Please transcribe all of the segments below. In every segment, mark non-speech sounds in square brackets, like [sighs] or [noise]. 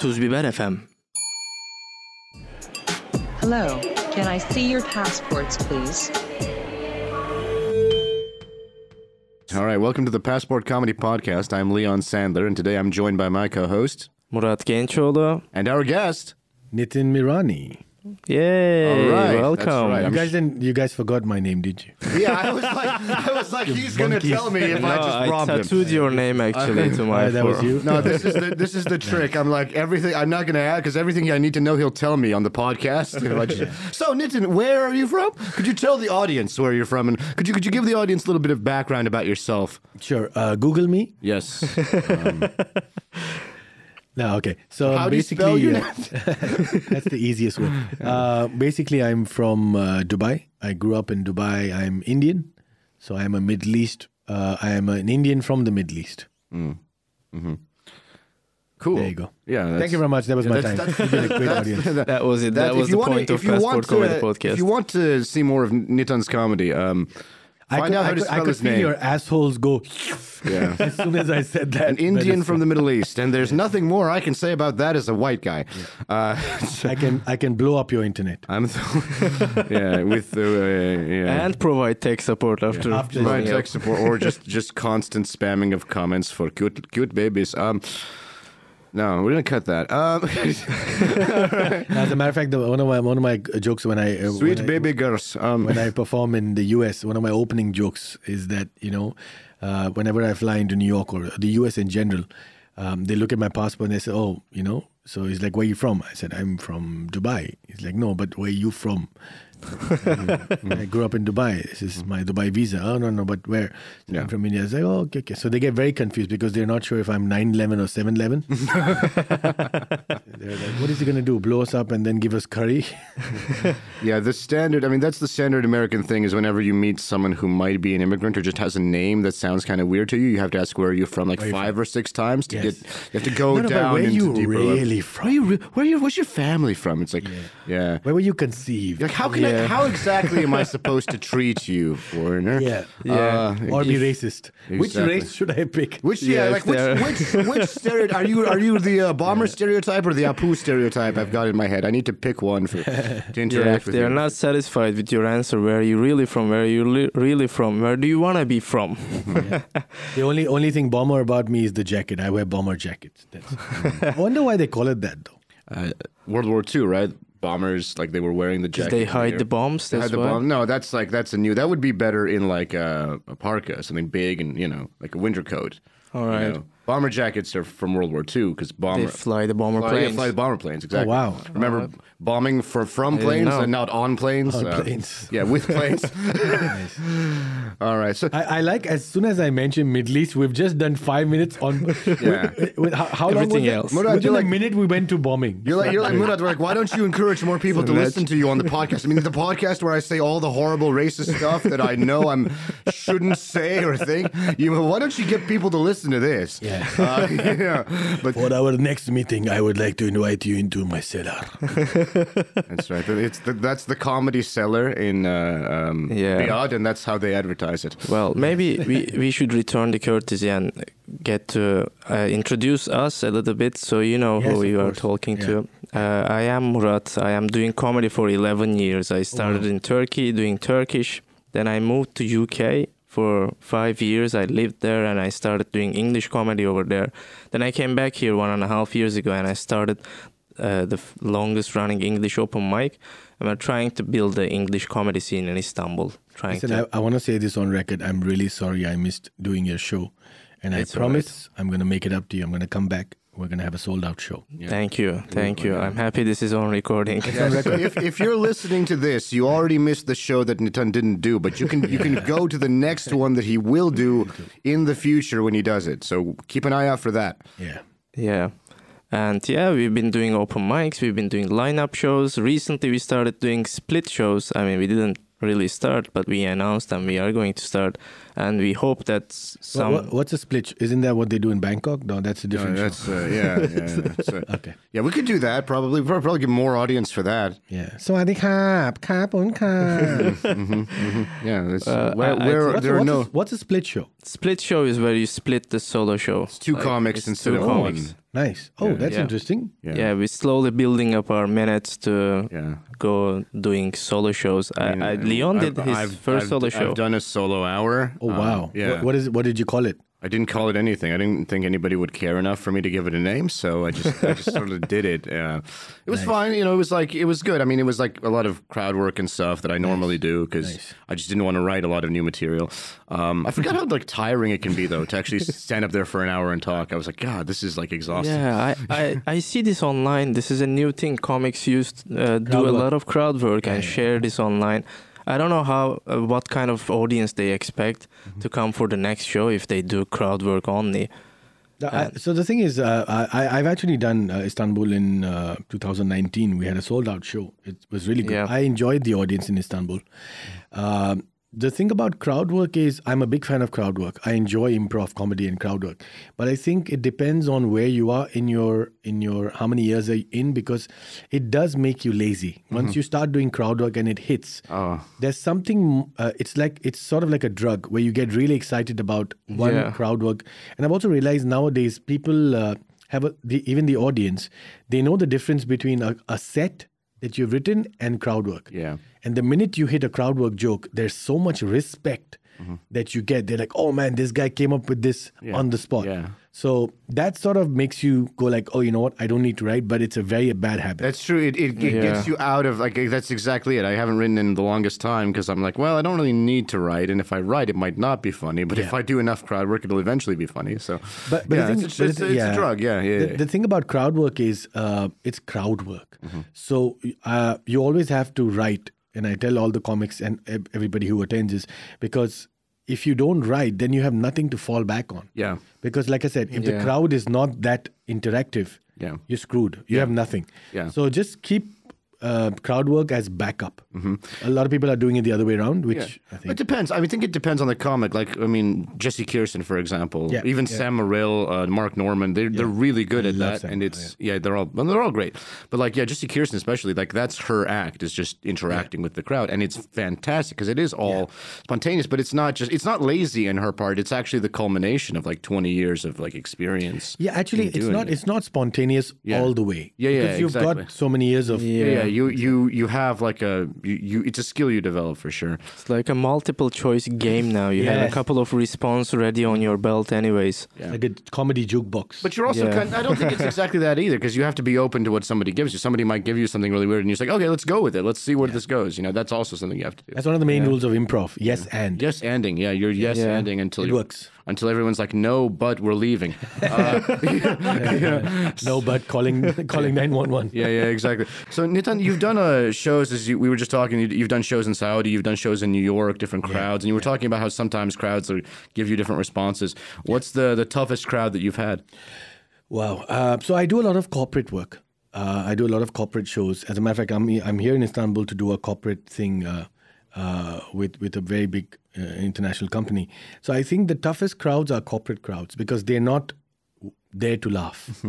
Tuz Biber FM. Hello, can I see your passports, please? All right, welcome to the Passport Comedy Podcast. I'm Leon Sandler, and today I'm joined by my co-host Murat Gençoğlu. and our guest. Nitin Mirani. Yay! All right, welcome. right. You guys didn't. You guys forgot my name, did you? [laughs] Yeah, I was like, I was like, he's gonna monkeys. tell me if No, I just I robbed him. tattooed your name actually to my Oh, that was you. No, this is the [laughs] this is the trick. I'm like everything. I'm not gonna add because everything I need to know he'll tell me on the podcast. I just- so, Nitin, where are you from? Could you tell the audience where you're from, and could you could you give the audience a little bit of background about yourself? Sure. Uh, Google me. Yes. [laughs] No, okay. So How do you basically, spell your uh, [laughs] that's the easiest way. [laughs] Uh, basically, I'm from uh, Dubai. I grew up in Dubai. I'm Indian, so I'm a Middle East. Uh, I am an Indian from the Middle East. Cool. There you go. Yeah. Thank you very much. That was my that's- time. that's- You've a great audience. [laughs] That was it. That That, was the wanna- point of if Passport Comedy Podcast. If you want to see more of Nitin's comedy, um, I find could, out how I to could, I could his feel name. your assholes go yeah. [laughs] as soon as I said that. An Indian from the Middle East, and there's nothing more I can say about that as a white guy. Uh, [laughs] I can I can blow up your internet. I'm [laughs] yeah with the uh, yeah. and provide tech support after. After- Right, blowing tech support or just just constant spamming of comments for cute cute babies. Um, no, we're gonna cut that. Um, [laughs] As a matter of fact, the, one of my one of my jokes when I uh, sweet when I- baby girls. Um, when I perform in the US, one of my opening jokes is that you know, uh, whenever I fly into New York or the US in general, um, they look at my passport and they say, "Oh, you know." So he's like, "Where are you from?" I said, "I'm from Dubai." He's like, "No, but where are you from?" Mm-hmm. I grew up in Dubai. This is my Dubai visa. Oh no, no, but where? So Yeah. I'm from India. Like, oh, okay, okay. So they get very confused because they're not sure if I'm 911 or 711. [laughs] they're like, what is he gonna do? Blow us up and then give us curry? [laughs] yeah, the standard. I mean, that's the standard American thing. Is whenever you meet someone who might be an immigrant or just has a name that sounds kind of weird to you, you have to ask where are you're from like you five or six times to Yes. get. You have to go No, no, down where into you deeper. really from? Where you? re- Where you? Where's your family from? It's like, yeah. Where were you conceived? Like how can I? Yeah. How exactly am I supposed to treat you, foreigner? Yeah. Uh, or be if- racist. Which race should I pick? Which yeah, Yeah, like which which which stereotype are you are you the uh, bomber stereotype or the Apu stereotype? I've got in my head. I need to pick one for to [laughs] Yeah, interact if with they're you. not satisfied with your answer, where are you really from? Where are you li- really from? Where do you want to be from? [laughs] The only only thing bomber about me is the jacket. I wear bomber jackets. That's, [laughs] I wonder why they call it that though. uh, World War II, right? Bombers like they were wearing the jacket. Did they hide the bombs. They That's hide the why. bomb. No, that's like that's a new. That would be better in like a, a parka, something big and you know like a winter coat. All right. you know. Bomber jackets are from World War II because bomber They fly the bomber fly, yeah, fly the bomber planes. Exactly. Oh, wow. Remember bombing for, from didn't planes and not on planes. On Uh, planes. Yeah, with planes. [laughs] [laughs] All right. So I, I like as soon as I mentioned Middle East, we've just done five minutes on. [laughs] Yeah. with- with- how, how long was Everything else. Murat, Within you're a minute, we went to bombing. You're like, you're like, Murat, we're like, why don't you encourage more people to listen to you on the podcast? I mean, the podcast where I say all the horrible racist stuff that I know I'm shouldn't say or think. You, why don't you get people to listen to this? Yeah. Uh, yeah. But [laughs] For our next meeting, I would like to invite you into my cellar. [laughs] that's right. It's the, that's the comedy cellar in uh, um, Yeah. Riyadh, and that's how they advertise it. Well, maybe we, we should return the courtesy and get to uh, introduce us a little bit so you know Yes, who of you are course. talking Yeah. to. Uh, I am Murat. I am doing comedy for 11 years. I started in Turkey doing Turkish. Then I moved to UK for five years. I lived there and I started doing English comedy over there. Then I came back here one and a half years ago and I started uh, the f- longest running English open mic. And we're trying to build the English comedy scene in Istanbul. Trying Listen, to. I, I want to say this on record. I'm really sorry I missed doing your show. And I promise I'm going to make it up to you. I'm going to come back. We're going to have a sold out show. Thank you, thank you. I'm happy this is on recording. Yeah, if, if you're listening to this, you already missed the show that Nitin didn't do, but you can you can go to the next one that he will do in the future when he does it. So keep an eye out for that. Yeah. Yeah. And yeah, we've been doing open mics, we've been doing lineup shows. Recently, we started doing split shows. I mean, we didn't really start, but we announced and we are going to start, and we hope that some. Well, what, what's a split? Isn't that what they do in Bangkok? No, that's a different. No, that's uh, yeah, yeah, [laughs] yeah uh, okay. Yeah, we could do that probably. We'll probably get more audience for that. Yeah. So [laughs] mm-hmm, mm-hmm. uh, I think cap, cap on cap. Yeah. Where, what's, there are no. A, what's a split show? Split show is where you split the solo show. It's two like, comics it's instead two of comics. one. Nice. Oh, Yeah. that's Yeah. interesting. Yeah, Yeah, we're slowly building up our minutes to yeah. go doing solo shows. I, mean, I, Leon did I've- his I've- 1st I've- solo show. I've done a solo hour. Oh Um, wow. yeah. What, what is what did you call it? I didn't call it anything. I didn't think anybody would care enough for me to give it a name, so I just I just sort of did it. Uh, it was fine, you know. It was like it was good. I mean, it was like a lot of crowd work and stuff that I normally do because Nice. I just didn't want to write a lot of new material. Um, I forgot how like tiring it can be though to actually stand up there for an hour and talk. I was like, God, this is like exhausting. Yeah, I, I, I see this online. This is a new thing. Comics used uh, do a lot of crowd work and yeah. share this online. I don't know how uh, what kind of audience they expect Mm-hmm. to come for the next show if they do crowd work only. I- so the thing is, uh, I, I've actually done uh, Istanbul in uh, 2019. We had a sold out show. It was really good. Yeah. I enjoyed the audience in Istanbul. Um, the thing about crowd work is I'm a big fan of crowd work. I enjoy improv comedy and crowd work, but I think it depends on where you are in your in your how many years are you in because it does make you lazy. Once you start doing crowd work and it hits, Oh. there's something. Uh, it's like it's sort of like a drug where you get really excited about one Yeah. crowd work. And I've also realized nowadays people uh, have a, the, even the audience they know the difference between a, a set that you've written and crowd work. Yeah. And the minute you hit a crowd work joke, there's so much respect that you get. They're like, "Oh man, this guy came up with this Yeah. on the spot." Yeah. So that sort of makes you go like, "Oh, you know what? I don't need to write," but it's a very bad habit. That's true. It, it, it Yeah. gets you out of like that's exactly it. I haven't written in the longest time because I'm like, well, I don't really need to write, and if I write, it might not be funny. But if I do enough crowd work, it'll eventually be funny. So, But, but yeah, thing, it's, but it's, the- it's yeah. a drug. Yeah, yeah. The, yeah. the thing about crowd work is uh, it's crowd work. Mm-hmm. So uh, you always have to write, and I tell all the comics and everybody who attends is because if you don't write, then you have nothing to fall back on. Yeah. Because, like I said, if the crowd is not that interactive, Yeah. you're screwed. You have nothing. Yeah. So just keep uh, crowd work as backup. A lot of people are doing it the other way around, which Mm-hmm. Yeah. I It depends. I mean, think it depends on the comic. Like, I mean, Jesse Kirson, for example, Yeah, even yeah. Sam Morril, uh, Mark Normand, they're, they're really good I at that. Sam, and it's, yeah. they're all, well, they're all great. But like, yeah, Jesse Kirson, especially, like, that's her act is just interacting with the crowd. And it's fantastic because it is all spontaneous, but it's not just, it's not lazy in her part. It's actually the culmination of like 20 years of like experience. Yeah, actually, it's not. it. It's not spontaneous all the way. Yeah, yeah, Because you've exactly. got so many years of. Yeah, yeah, you you you have like a you, you it's a skill you develop for sure. It's like a multiple choice game now. You have a couple of response ready on your belt, anyways. Yeah. Like a comedy jukebox. But you're also Yeah. kind I don't think it's exactly that either because you have to be open to what somebody gives you. Somebody might give you something really weird and you're just like, okay, let's go with it. Let's see where this goes. You know, that's also something you have to do. That's one of the main rules of improv. Yes, and Yes, ending. Yeah, you're yes Yeah. ending until it you works. Until everyone's like, no, but we're leaving. [laughs] [laughs] No, but calling [laughs] calling nine one one. yeah, yeah, exactly. So Nitin, you've done uh, shows as you, we were just talking. you- You've done shows in Saudi. You've done shows in New York, different crowds, and you were talking about how sometimes crowds are, give you different responses. What's the the toughest crowd that you've had? Wow. Uh, so I do a lot of corporate work. Uh, I do a lot of corporate shows. As a matter of fact, I'm I'm here in Istanbul to do a corporate thing uh, with with a very big uh, international company. So I think the toughest crowds are corporate crowds because they're not there to laugh.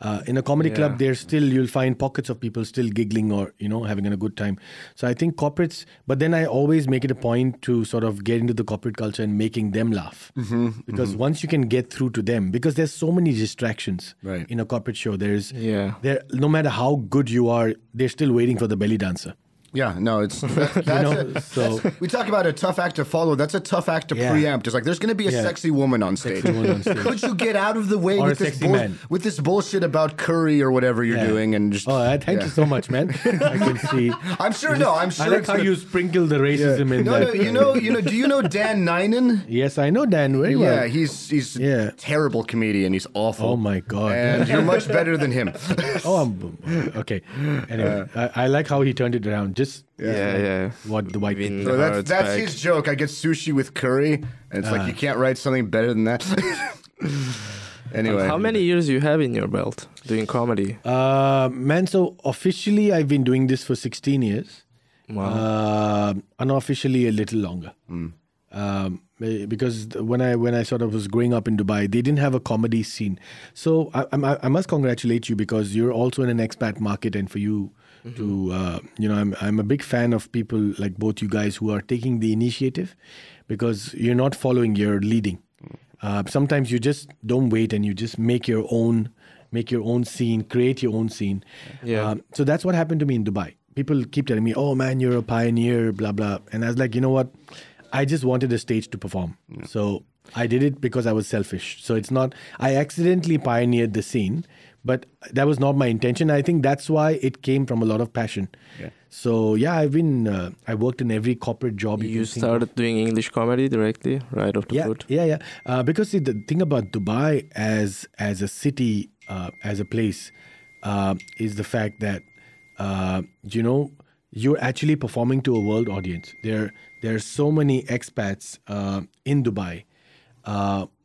Uh, in a comedy club, there's still you'll find pockets of people still giggling or you know having a good time. So I think corporates, but then I always make it a point to sort of get into the corporate culture and making them laugh because once you can get through to them, because there's so many distractions Right. in a corporate show. There's Yeah. there no matter how good you are, they're still waiting for the belly dancer. Yeah, no, it's [laughs] that's know, a- so- that's- we talk about a tough act to follow. That's a tough act to Yeah. preempt. It's like there's going to be a Yeah. sexy woman on stage. woman on [laughs] stage. Could you get out of the way with this bull- with this bullshit about curry or whatever you're Yeah. doing and just Oh, uh, thank you so much, man. [laughs] I can see. I'm sure. No, I'm sure. I like how gonna- you sprinkle the racism in No, that. no, you know, you know. Do you know Dan Nainan? Yes, I know Dan very well. Yeah, he's he's Yeah. a terrible comedian. He's awful. Oh my god. And you're much better than him. oh, I'm, okay. Anyway, I, I like how he turned it around. Just Yeah, yeah. what the white Even- people. So that's that's back. his joke. I get sushi with curry, and it's like you can't write something better than that. [laughs] anyway, How many years you have in your belt doing comedy? Uh, man, so officially I've been doing this for 16 years. Wow. Uh, unofficially a little longer. Hmm. Um, eh, because when I when I sort of was growing up in Dubai, they didn't have a comedy scene. So I, I, I must congratulate you because you're also in an expat market, and for you to uh, you know, I'm I'm a big fan of people like both you guys who are taking the initiative, because you're not following, you're leading. Uh, sometimes you just don't wait and you just make your own make your own scene, create your own scene. Yeah. Um, so that's what happened to me in Dubai. People keep telling me, "Oh man, you're a pioneer," blah blah, and I was like, you know what? I just wanted a stage to perform, so I did it because I was selfish. So it's not I accidentally pioneered the scene, but that was not my intention. I think that's why it came from a lot of passion. Yeah. So yeah, I've been uh, I worked in every corporate job. You, You can think of. started doing English comedy directly right off the yeah, foot. Yeah, yeah. Uh, because see, the thing about Dubai as as a city, uh, as a place, uh, is the fact that uh, you know you're actually performing to a world audience. There, there are so many expats uh, in Dubai.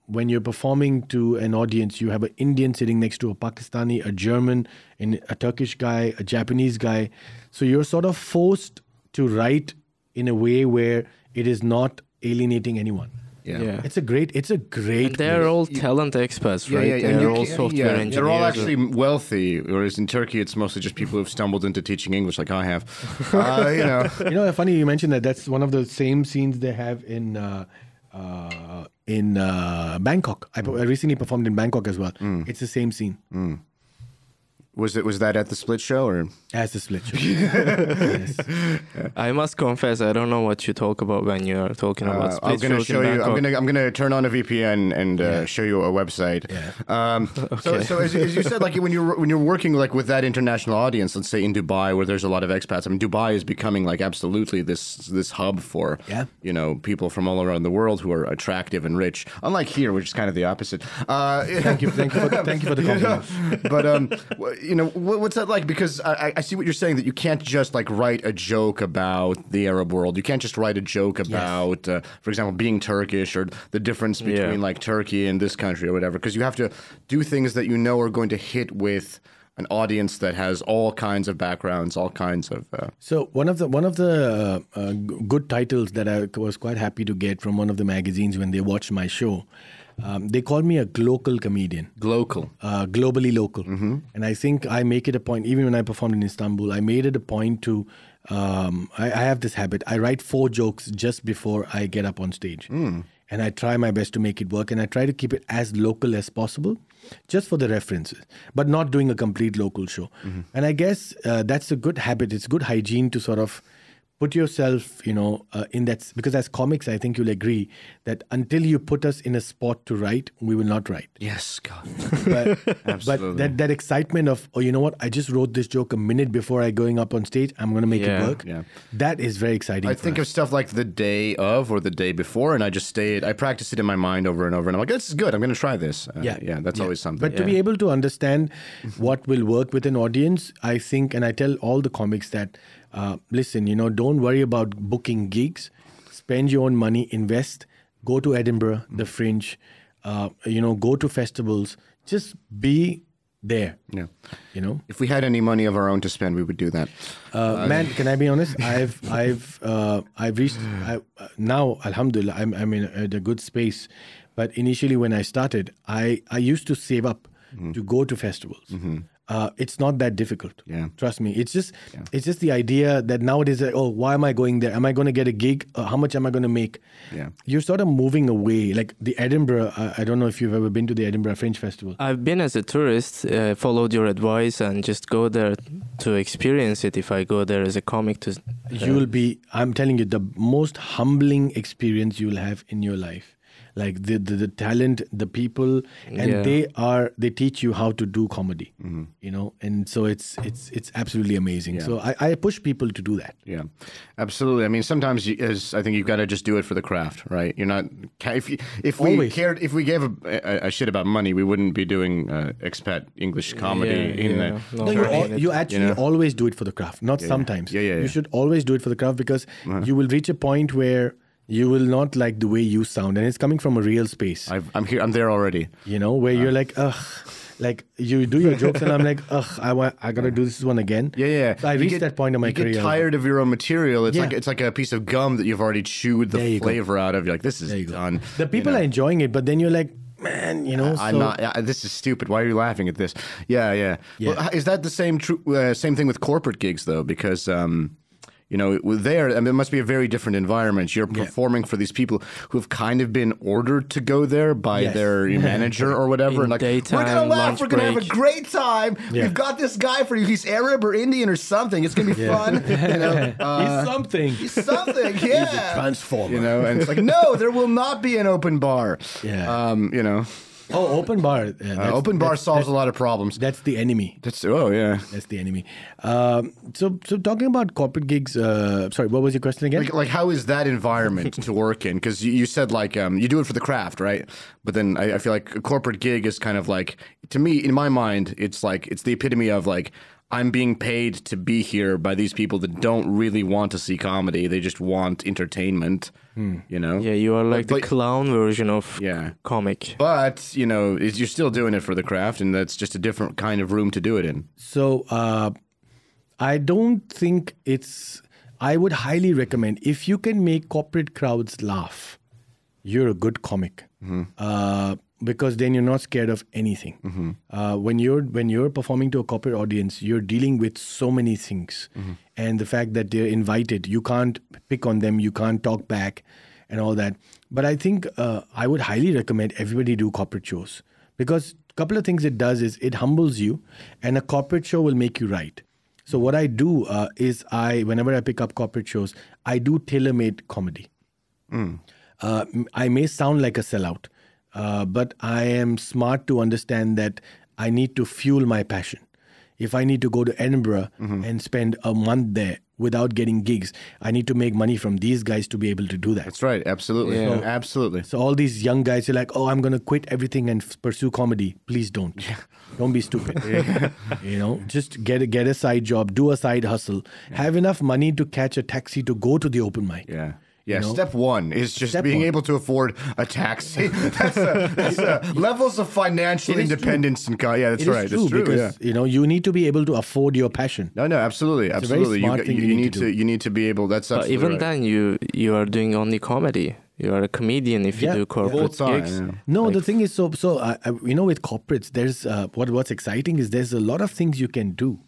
When you're performing to an audience, you have an Indian sitting next to a Pakistani, a German, and a Turkish guy, a Japanese guy. So you're sort of forced to write in a way where it is not alienating anyone. Yeah. Yeah. It's a great. It's a great. And they're all talent experts, right? and they're you all ca- software yeah, engineers. They're all actually wealthy, whereas in Turkey it's mostly just people who've stumbled into teaching English, like I have. [laughs] Uh, you know, you know, funny you mentioned that. That's one of the same scenes they have in uh, uh, in uh, Bangkok. I, I recently performed in Bangkok as well. It's the same scene was it was that at the split show or? as the split show. [laughs] yes. I must confess, I don't know what you talk about when you are talking about Uh, I'm gonna show you. I'm gonna I'm gonna turn on a VPN and uh, show you a website. Yeah. Um, [laughs] So, Okay. so as, as you said, like when you're when you're working like with that international audience, let's say in Dubai where there's a lot of expats. I mean, Dubai is becoming like absolutely this this hub for Yeah. you know people from all around the world who are attractive and rich. Unlike here, which is kind of the opposite. Uh, Thank you. Thank you. For, thank you for the [laughs] compliment. but um, wh- you know, what, what's that like? Because I, I- see what you're saying that you can't just like write a joke about the Arab world. You can't just write a joke about, uh, for example, being Turkish or the difference between Yeah. like Turkey and this country or whatever. Because you have to do things that you know are going to hit with an audience that has all kinds of backgrounds, all kinds of. Uh, So one of the one of the uh, uh, good titles that I was quite happy to get from one of the magazines when they watched my show, um, they call me a local comedian. Local. uh, globally local. And I think I make it a point, even when I performed in Istanbul, I made it a point to. Um, I, I have this habit. I write four jokes just before I get up on stage, and I try my best to make it work. And I try to keep it as local as possible, just for the references, but not doing a complete local show. And I guess uh, that's a good habit. It's good hygiene to sort of put yourself you know uh, in that because as comics i think you'll agree that until you put us in a spot to write we will not write Yes, God. [laughs] but, [laughs] but that, that excitement of oh you know what i just wrote this joke a minute before i going up on stage i'm going to make Yeah. it work Yeah. that is very exciting I think us. of stuff like the day of or the day before, and I just stay it. I practice it in my mind over and over, and I'm like, "This is good. I'm going to try this." Uh, yeah yeah, that's yeah. always something. but to be able to understand what will work with an audience i think and i tell all the comics that uh, listen you know don't worry about booking gigs spend your own money invest go to edinburgh the fringe uh, you know go to festivals just be there yeah. you know If we had any money of our own to spend, we would do that. Uh, man, can I be honest? I've I've uh, I've reached I, uh, now. Alhamdulillah, I'm I'm in a, a good space. But initially, when I started, I I used to save up to go to festivals. Uh, it's not that difficult. Yeah. Trust me. It's just it's just the idea that nowadays, like, oh, why am I going there? Am I going to get a gig? Uh, how much am I going to make? Yeah. You're sort of moving away. Like the Edinburgh. Uh, I don't know if you've ever been to the Edinburgh Fringe Festival. I've been as a tourist, uh, followed your advice, and just go there to experience it. If I go there as a comic, to you will be i'm telling you the most humbling experience you'll have in your life like the the, the talent the people and Yeah. they are they teach you how to do comedy you know and so it's it's it's absolutely amazing so I, I push people to do that Yeah, absolutely. I mean, sometimes you, as I think you've got to just do it for the craft, right? You're not if you, if we Always. cared if we gave a, a, a shit about money, we wouldn't be doing uh, expat English comedy Yeah, in yeah. the. No, no, you, right. al- you actually know? always do it for the craft not sometimes Yeah, yeah, yeah. you should always do it for the craft because you will reach a point where you will not like the way you sound and it's coming from a real space I've, I'm here. I'm there already. you know where you're like ugh like you do your jokes, and I'm like, [laughs] ugh, I want, I gotta do this one again. Yeah, yeah. So I You reached get- that point in my you career. get tired of your own material. It's Yeah. like it's like a piece of gum that you've already chewed the you go. flavor out of. You're like, this is you done. The people are enjoying it, but then you're like, man, you know. I'm so- not. yeah, This is stupid. Why are you laughing at this? Yeah, yeah. Yeah. Well, is that the same true? Uh, same thing with corporate gigs though, because um, you know, there, I mean, it must be a very different environment. You're performing for these people who have kind of been ordered to go there by Yes. their [laughs] manager or whatever. In and like, we're gonna laugh. We're gonna have a great time. Yeah. We've got this guy for you. He's Arab or Indian or something. It's gonna be fun. You [laughs] know, uh, He's something. he's something. Yeah. [laughs] he's a transformer. You know, and it's like, no, there will not be an open bar. Yeah. Um, you know, Oh, open bar. Yeah, uh, open bar that's- solves a lot of problems. That's the enemy. That's oh yeah. That's the enemy. Um, so, so talking about corporate gigs. Uh, sorry, what was your question again? Like, like how is that environment to work in? Because you, you said like um, you do it for the craft, right? But then I, I feel like a corporate gig is kind of like to me in my mind, it's like it's the epitome of like I'm being paid to be here by these people that don't really want to see comedy; they just want entertainment. You know? Yeah, you are like the But- clown version of Yeah. comic. But you know, you're still doing it for the craft, and that's just a different kind of room to do it in. So uh, I don't think it's. I would highly recommend if you can make corporate crowds laugh, you're a good comic. Uh, because then you're not scared of anything. Uh, when you're when you're performing to a corporate audience, you're dealing with so many things, and the fact that they're invited, you can't pick on them, you can't talk back, and all that. But I think uh, I would highly recommend everybody do corporate shows because a couple of things it does is it humbles you, and a corporate show will make you right. So what I do uh, is I whenever I pick up corporate shows, I do tailor-made comedy. Uh, m- I may sound like a sellout, uh, but I am smart to understand that I need to fuel my passion. If I need to go to Edinburgh and spend a month there without getting gigs, I need to make money from these guys to be able to do that. That's right. Absolutely. Yeah. Absolutely. So all these young guys are like, "Oh, I'm going to quit everything and f- pursue comedy." Please don't. Don't be stupid. [laughs] you know, just get a, get a side job, do a side hustle, have enough money to catch a taxi to go to the open mic. Yeah. Yeah, know? step one is just Step being one. able to afford a taxi. [laughs] that's a, that's [laughs] a levels of financial It is true. independence and co- yeah, that's It is right. true, that's true. because yeah. you know you need to be able to afford your passion. No, no, absolutely, a very absolutely. smart you, thing you, you you need need to to, you need to be able. That's But absolutely even right. then, you you are doing only comedy. You are a comedian if you do corporate Full time, gigs. yeah. No, the thing is, so so uh, uh, you know, with corporates, there's uh, what what's exciting is there's a lot of things you can do.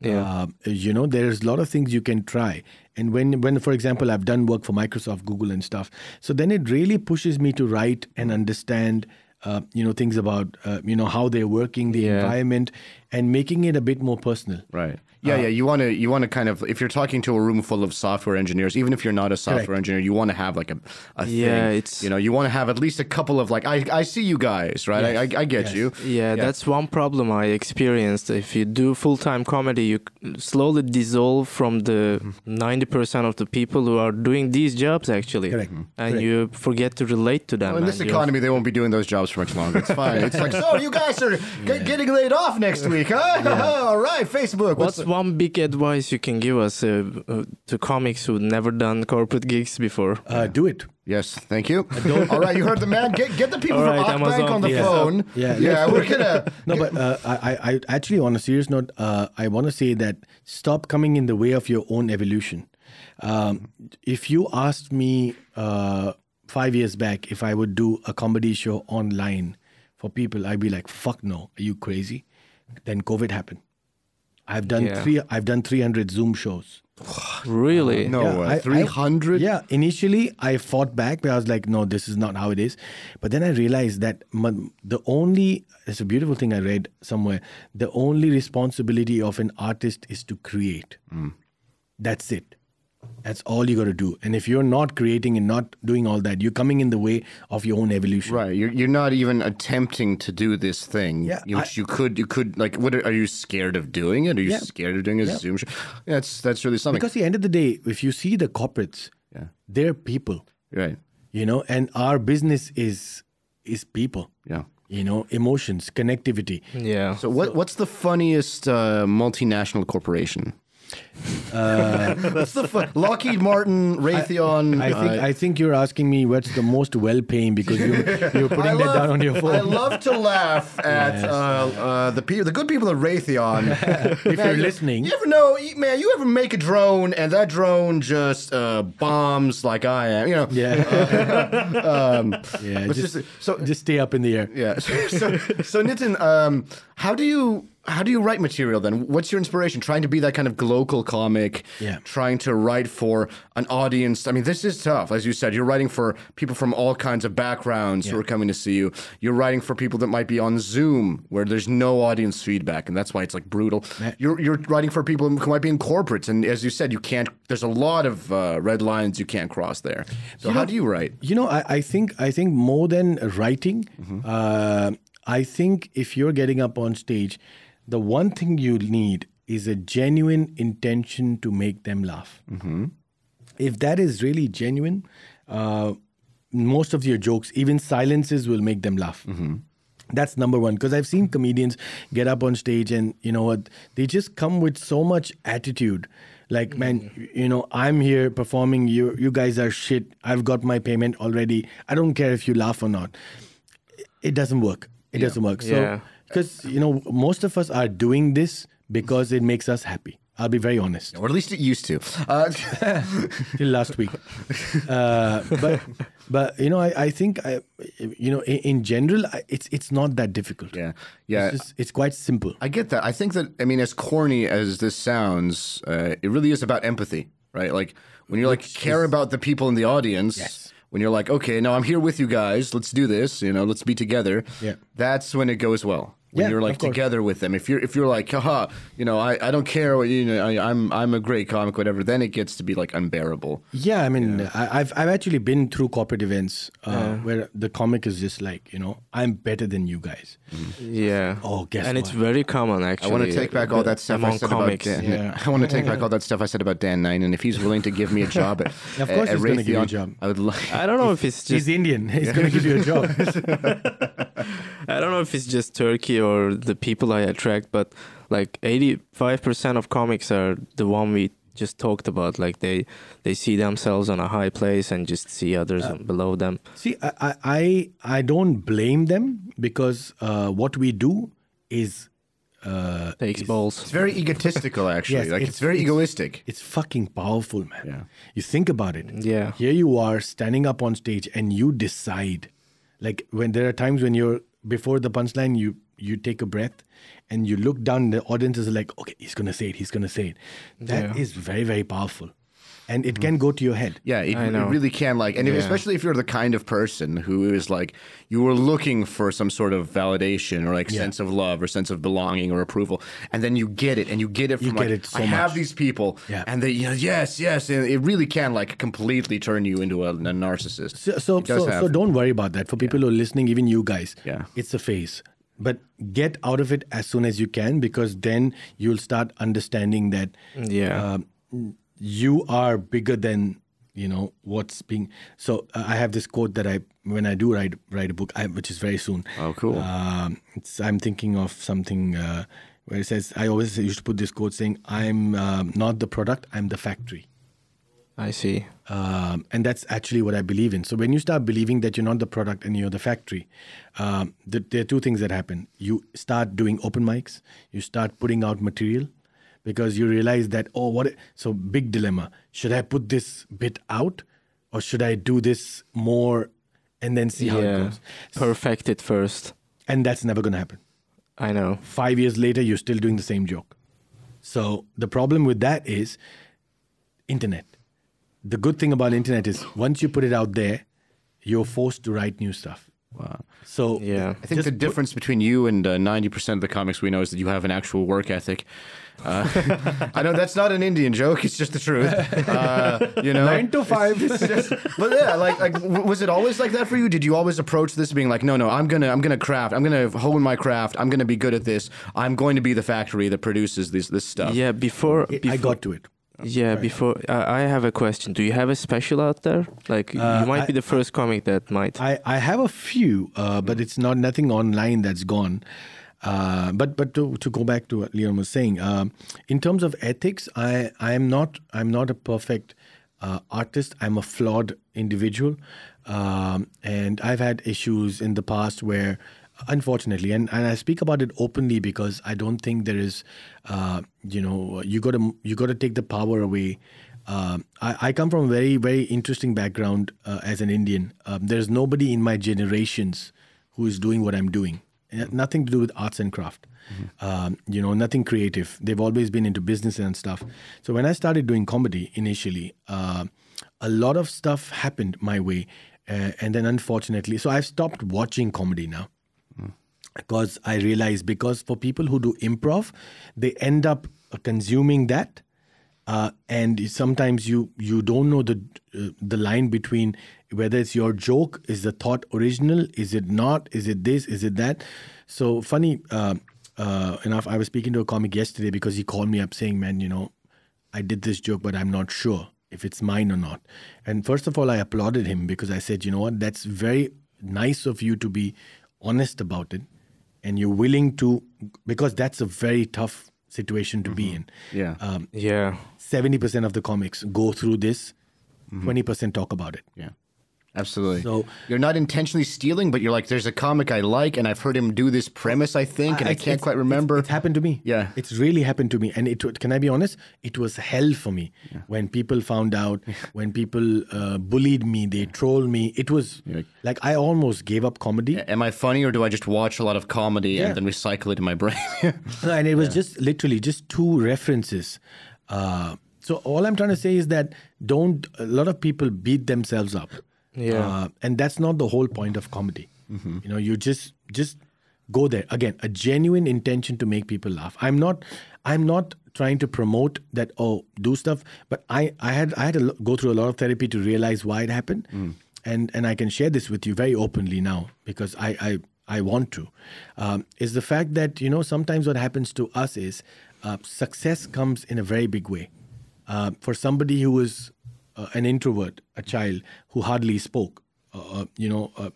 Yeah. Uh, you know, there's a lot of things you can try. And when when for example, I've done work for Microsoft, Google, and stuff. So then it really pushes me to write and understand. Uh, you know things about uh, you know how they're working, the Yeah. environment, and making it a bit more personal. Right. Yeah, yeah. Uh, you want to you want to kind of if you're talking to a room full of software engineers, even if you're not a software Correct. engineer, you want to have like a, a Yeah, thing. it's- you know you want to have at least a couple of like I I see you guys right. I, I I get Yes. you. Yeah, that's one problem I experienced. If you do full time comedy, you slowly dissolve from the mm-hmm. 90% of the people who are doing these jobs, actually. Correct. Mm-hmm. And Correct. you forget to relate to them. Well, in this and you're- economy, they won't be doing those jobs for much longer. It's fine. It's like, [laughs] so you guys are get, getting laid off next week, huh? [laughs] All right, Facebook. What's the- one big advice you can give us uh, uh, to comics who've never done corporate gigs before? Uh, do it. Yes, thank you. All right, you heard the man. Get get the people All from right, on the yeah. phone. Yeah, yeah, we're gonna. [laughs] No, but uh, I, I I actually, on a serious note, uh, I want to say that stop coming in the way of your own evolution. Um, if you asked me uh, five years back if I would do a comedy show online for people, I'd be like, "Fuck no, are you crazy?" Then COVID happened. I've done Yeah. three. I've done three hundred Zoom shows. [sighs] Really? No, Yeah, uh, I- I- 300? Yeah, initially I fought back, but I was like, no, this is not how it is. But then I realized that m- the only, it's a beautiful thing I read somewhere, the only responsibility of an artist is to create. That's it. That's all you got to do. And if you're not creating and not doing all that, you're coming in the way of your own evolution. Right, you're you're not even attempting to do this thing. Yeah, you, I- you could you could like. What are, are you scared of doing it? Are you Yeah. scared of doing a Yeah. Zoom show? That's that's really something. Because at the end of the day, if you see the corporates, Yeah. they're people, right. you know, and our business is is people. Yeah. You know, emotions, connectivity. Yeah. So what what's the funniest uh, multinational corporation? [laughs] What's the fu- Lockheed Martin, Raytheon? I think uh, I think you're asking me what's the most well-paying because you, you're [laughs] putting I that love- down on your phone. I love to laugh at uh, uh, the people, the good people at Raytheon. [laughs] if you're listening. you ever know, man? You ever make a drone and that drone just uh, bombs like I am? You know, yeah, Um, yeah. Just, just- so- just stay up in the air. yeah. So, so, so Nitin, um, how do you how do you write material then? What's your inspiration? Trying to be that kind of global comic, Yeah. Trying to write for an audience. I mean, this is tough, as you said. You're writing for people from all kinds of backgrounds who are coming to see you. You're writing for people that might be on Zoom where there's no audience feedback, and that's why it's like brutal. You're you're writing for people who might be in corporates, and as you said, you can't. There's a lot of uh, red lines you can't cross there. So how do you write? You know, I, I think I think more than writing, uh, I think if you're getting up on stage, the one thing you need is a genuine intention to make them laugh. Mm-hmm. If that is really genuine, uh, most of your jokes, even silences, will make them laugh. Mm-hmm. That's number one. Because I've seen comedians get up on stage and you know what, they just come with so much attitude. Like, mm-hmm. man, you know, I'm here performing. You, you guys are shit. I've got my payment already. I don't care if you laugh or not. It doesn't work. It doesn't work. So, Yeah. Because you know, most of us are doing this because it makes us happy. I'll be very honest. Or at least it used to. Uh, [laughs] till last week. Uh, but but you know, I, I think I, you know, in, in general, I- it's it's not that difficult. yeah, yeah. It's, just, it's quite simple. I get that. I think that I mean, as corny as this sounds, uh, it really is about empathy, right? Like when you're like care about the people in the audience. Yes. When you're like, okay, now I'm here with you guys. Let's do this. You know, let's be together. Yeah. That's when it goes well. When Yeah, you're like together with them. If you're if you're like, haha, you know, I, I don't care what you know, I, I'm I'm a great comic, whatever. Then it gets to be like unbearable. Yeah, I mean, I, I've I've actually been through corporate events uh, where the comic is just like, you know, I'm better than you guys. Yeah. Oh, guess And it's very common actually. I want to take back all that stuff I said comics. about Dan. Yeah. [laughs] I want to take back all that stuff I said about Dan Nainan, and if he's willing to give me a job at, [laughs] Of course at [laughs] he's gonna give you a job. I would like. I don't know if it's He's Indian. He's going to give you a job. I don't know if it's just Turkey or the people I attract, but like 85% of comics are the one we just talked about. Like they they see themselves on a high place and just see others Uh, below them. See, I, I, I I don't blame them because uh, what we do is uh, Takes is- balls. It's very egotistical, [laughs] actually. Yes, like it's, it's- very it's- egoistic. It's fucking powerful, man. Yeah. You think about it. Yeah. Here you are standing up on stage and you decide. Like when there are times when you're before the punchline, you you take a breath and you look down. The audience is like, okay, he's gonna say it. He's gonna say it. That is Yeah. very very powerful, and it mm-hmm. can go to your head. Yeah, it, I it really can. Like, and Yeah. especially if you're the kind of person who is like, you were looking for some sort of validation or like Yeah. sense of love or sense of belonging or approval, and then you get it, and you get it from You like, get it so I have these people, Yeah. and they, you know, yes, yes, and it really can like completely turn you into a, a narcissist. So so so, have. so don't worry about that. For people who are listening, even you guys, Yeah. it's a phase. But get out of it as soon as you can because then you'll start understanding that Yeah. um, you are bigger than you know what's being. So uh, I have this quote that I when I do write write a book, I, which is very soon. Oh, cool. Um, it's, I'm thinking of something uh, where it says I always used to put this quote saying, "I'm um, not the product, I'm the factory." I see. Um, and that's actually what I believe in. So when you start believing that you're not the product and you're the factory, um, th- there are two things that happen. You start doing open mics. You start putting out material because you realize that oh what? So big dilemma: should I put this bit out or should I do this more and then see how it goes? Perfect it first. And that's never going to happen. I know. Five years later, you're still doing the same joke. So the problem with that is internet. The good thing about internet is once you put it out there, you're forced to write new stuff. Wow. So Yeah. I think the difference between you and uh, ninety percent of the comics we know is that you have an actual work ethic. Uh, [laughs] I know that's not an Indian joke; it's just the truth. [laughs] Uh, you know, nine to five. but yeah, like, like, was it always like that for you? Did you always approach this being like, no, no, I'm gonna, I'm gonna craft, I'm gonna hone my craft, I'm gonna be good at this, I'm going to be the factory that produces this, this stuff. Yeah, before, I before got to it. Yeah, before I I have a question. Do you have a special out there? Like you might I- be the first comic that might. I, I have a few, uh, but it's not nothing online that's gone. Uh, but but to, to go back to what Leon was saying, um, in terms of ethics, I I am not I'm not a perfect uh, artist. I'm a flawed individual, um, and I've had issues in the past where, unfortunately, and, and I speak about it openly because I don't think there is, uh, you know, you got to you got to take the power away. Um, I, I come from a very very interesting background uh, as an Indian. Um, there's nobody in my generations who is doing what I'm doing. Uh, Nothing to do with arts and craft. Um, you know, nothing creative. They've always been into business and stuff. So when I started doing comedy initially, uh, a lot of stuff happened my way, uh, and then unfortunately, so I've stopped watching comedy now because I realize because for people who do improv, they end up consuming that, uh, and sometimes you you don't know the uh, the line between whether it's your joke is the thought original, is it not, is it this, is it that. So funny uh, uh, enough, I was speaking to a comic yesterday because he called me up saying, "Man, you know, I did this joke, but I'm not sure if it's mine or not." And first of all, I applauded him because I said, "You know what? That's very nice of you to be honest about it." And you're willing to because that's a very tough situation to be in Yeah. um, Yeah. 70% of the comics go through this 20% talk about it Yeah. Absolutely. So- you're not intentionally stealing, but you're like, there's a comic I like, and I've heard him do this premise, I think, and I, it's- can't quite remember. It's, it's happened to me. Yeah. It's really happened to me. And it can I be honest? It was hell for me when people found out, when people uh, bullied me, they trolled me. It was like- like I almost gave up comedy. Am I funny, or do I just watch a lot of comedy Yeah. and then recycle it in my brain? [laughs] And it was just literally just two references. Uh, so all I'm trying to say is that don't. A lot of people beat themselves up. Yeah. Uh, and that's not the whole point of comedy. You know, you just just go there again. A genuine intention to make people laugh. I'm not. I'm not trying to promote that. Oh, do stuff. But I I had I had to go through a lot of therapy to realize why it happened. And and I can share this with you very openly now because I I I want to, um, is the fact that you know sometimes what happens to us is uh, success comes in a very big way. Uh, for somebody who is uh, an introvert, a child who hardly spoke, uh, uh, you know, uh,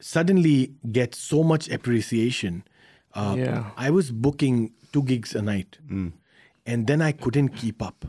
suddenly get so much appreciation. Uh, Yeah. I was booking two gigs a night, and then I couldn't keep up.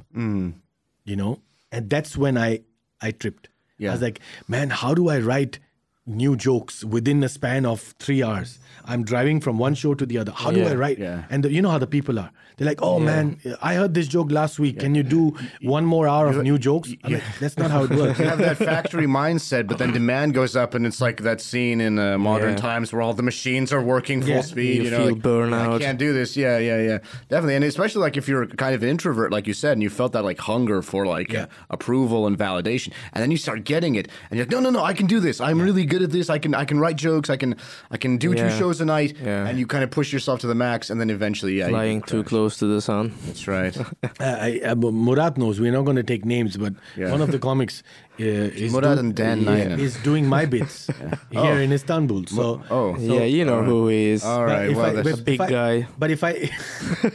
You know, and that's when I I tripped. I was like, man, how do I write new jokes within a span of three hours? I'm driving from one show to the other. How do I write? Yeah. And the, you know how the people are. They're like, oh man, I heard this joke last week. Can you do one more hour of new jokes? I'm like, that's not how it works. [laughs] you have that factory mindset, but then demand goes up, and it's like that scene in uh, modern Yeah. times where all the machines are working full Yeah. speed. You You, know, feel like, burnout. I can't do this. Yeah, yeah, yeah, definitely. And especially like if you're kind of an introvert, like you said, and you felt that like hunger for like Yeah. uh, approval and validation, and then you start getting it, and you're like, no, no, no, I can do this. I'm really good at this. I can, I can write jokes. I can, I can do two shows a night, Yeah. and you kind of push yourself to the max, and then eventually, yeah, you Flying too close to the sun. That's right. [laughs] Uh, I, uh, but Murat knows. We're not going to take names, but Yeah. one of the comics uh, is, Murat and Dan yeah, is doing my bits [laughs] here in Istanbul. So, oh. yeah, you know who he is. All right. if well, I- that's- A big I- guy. But if I,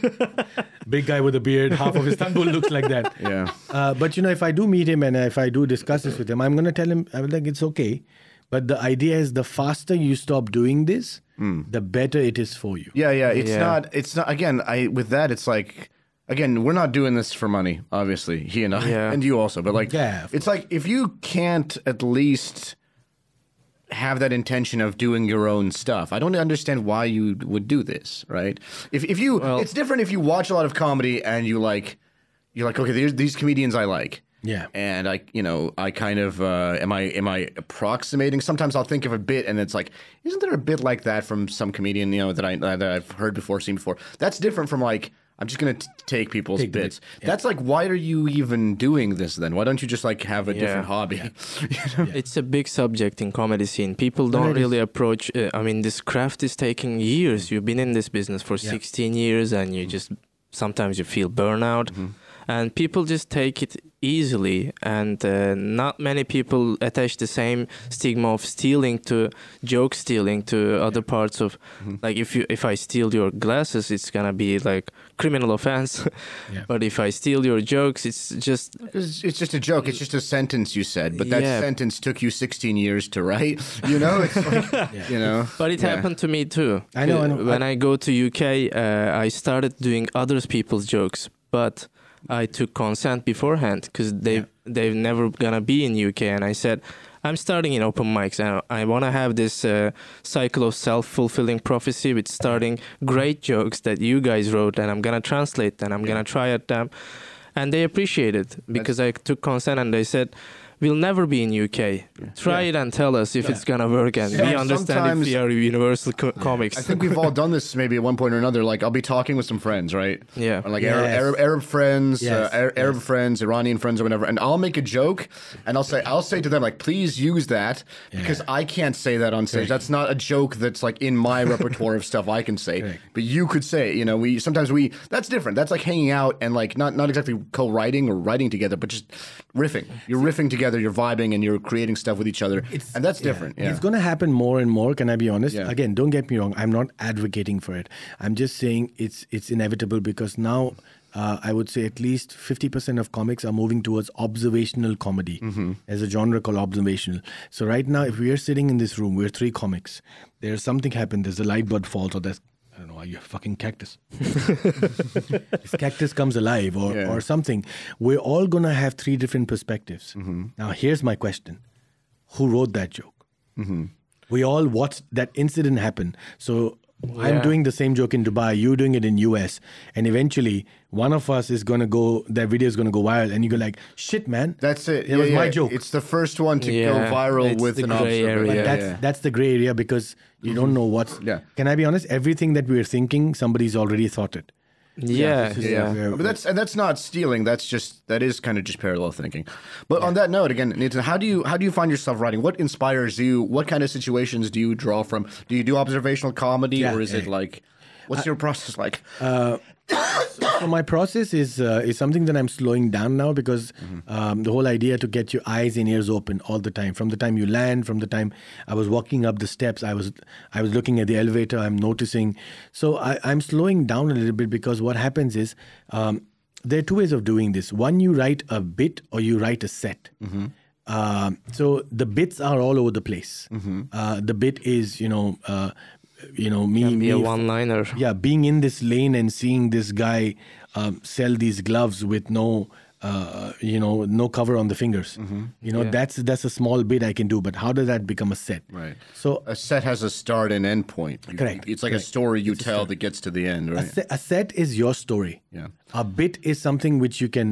[laughs] big guy with a beard, half of Istanbul looks like that. Yeah. Uh, but you know, if I do meet him and if I do discuss this with him, I'm going to tell him, I'm like, it's okay. But the idea is, the faster you stop doing this, hmm. the better it is for you. Yeah, yeah. It's Yeah. not. It's not. Again, I with that, it's like. Again, we're not doing this for money, obviously. He and I, Yeah. and you also. But like, Yeah, of it's like if you can't at least have that intention of doing your own stuff, I don't understand why you would do this, right? If if you, it's different if you watch a lot of comedy and you like, you're like, okay, these comedians I like. Yeah. And I, you know, I kind of uh, am I am I approximating? Sometimes I'll think of a bit, and it's like, isn't there a bit like that from some comedian, you know, that I that I've heard before, seen before? That's different from like. I'm just gonna t- take people's Take bits. yeah. That's like, why are you even doing this then? Why don't you just like have a different Yeah. hobby? [laughs] you know? It's a big subject in comedy scene. People don't it is. really approach. Uh, I mean, this craft is taking years. You've been in this business for Yeah. 16 years, and you just sometimes you feel burnout. And people just take it easily and uh, not many people attach the same stigma of stealing to joke stealing to other parts of Mm-hmm. like if you if i steal your glasses it's gonna be like criminal offense [laughs] Yeah. but if i steal your jokes it's just It's, it's just a joke. It's just a sentence you said, but that Yeah. sentence took you 16 years to write. You know, it's like, [laughs] you know. But it Yeah. happened to me too. I know, I know. When I, go to UK, uh, I started doing other people's jokes, but I took consent beforehand because they they've never gonna be in UK, and I said. I'm starting in open mics and I want to have this uh, cycle of self-fulfilling prophecy with starting great jokes that you guys wrote and I'm going to translate and I'm going to try at them and they appreciated it because I took consent and they said we'll never be in UK. Try Yeah. it and tell us if it's gonna work, and we understand if we are Universal co- Comics. I think we've all done this maybe at one point or another. Like I'll be talking with some friends, right? Yeah. Or like Yes. Arab, Arab Arab friends, Yes, uh, Arab, Arab friends, Iranian friends, or whatever, and I'll make a joke, and I'll say I'll say to them like, please use that because I can't say that on stage. That's not a joke that's like in my repertoire of stuff I can say, Correct. but you could say. You know, we sometimes we that's different. That's like hanging out and like not not exactly co-writing or writing together, but just riffing. You're riffing together, you're vibing, and you're creating stuff with each other, and that's different. Yeah. It's going to happen more and more. Can I be honest? Yeah. Again, don't get me wrong. I'm not advocating for it. I'm just saying it's it's inevitable because now uh, I would say at least 50% of comics are moving towards observational comedy Mm-hmm. as a genre called observational. So right now, if we are sitting in this room, we're three comics. There's something happened. There's a light bulb falls, or there's I don't know, are you a fucking cactus? [laughs] this cactus comes alive, or Yeah. or something. We're all gonna have three different perspectives. Mm-hmm. Now, here's my question: Who wrote that joke? Mm-hmm. We all watched that incident happen. So I'm doing the same joke in Dubai, you're doing it in US, and eventually one of us is gonna go. That video is gonna go viral, and you go like, "Shit, man, That's it. It was Yeah, my joke." It's the first one to go viral it's with an gray observer. area. Yeah, that's that's the gray area because you don't know what's. Mm-hmm. Yeah. Can I be honest? Everything that we're thinking, somebody's already thought it. Yeah, this yeah. Yeah, but that's and that's not stealing. That's just that is kind of just parallel thinking. But on that note, again, Nitin, how do you how do you find yourself writing? What inspires you? What kind of situations do you draw from? Do you do observational comedy, Yeah, or is it like, what's your process like? [coughs] so my process is uh, is something that I'm slowing down now because um, the whole idea to get your eyes and ears open all the time. From the time you land, from the time I was walking up the steps, I was I was looking at the elevator. I'm noticing. So I, I'm slowing down a little bit because what happens is um, there are two ways of doing this. One, you write a bit or you write a set. Um, so the bits are all over the place. Uh, the bit is you know. Uh, you know me, Can be a me one-liner. yeah being in this lane and seeing this guy um, sell these gloves with no uh, you know no cover on the fingers you know Yeah. that's that's a small bit i can do but how does that become a set Right. so A set has a start and end point. You- Correct, It's like a story you tell that gets to the end, a, right? se- a set is your story Yeah. a bit is something which you can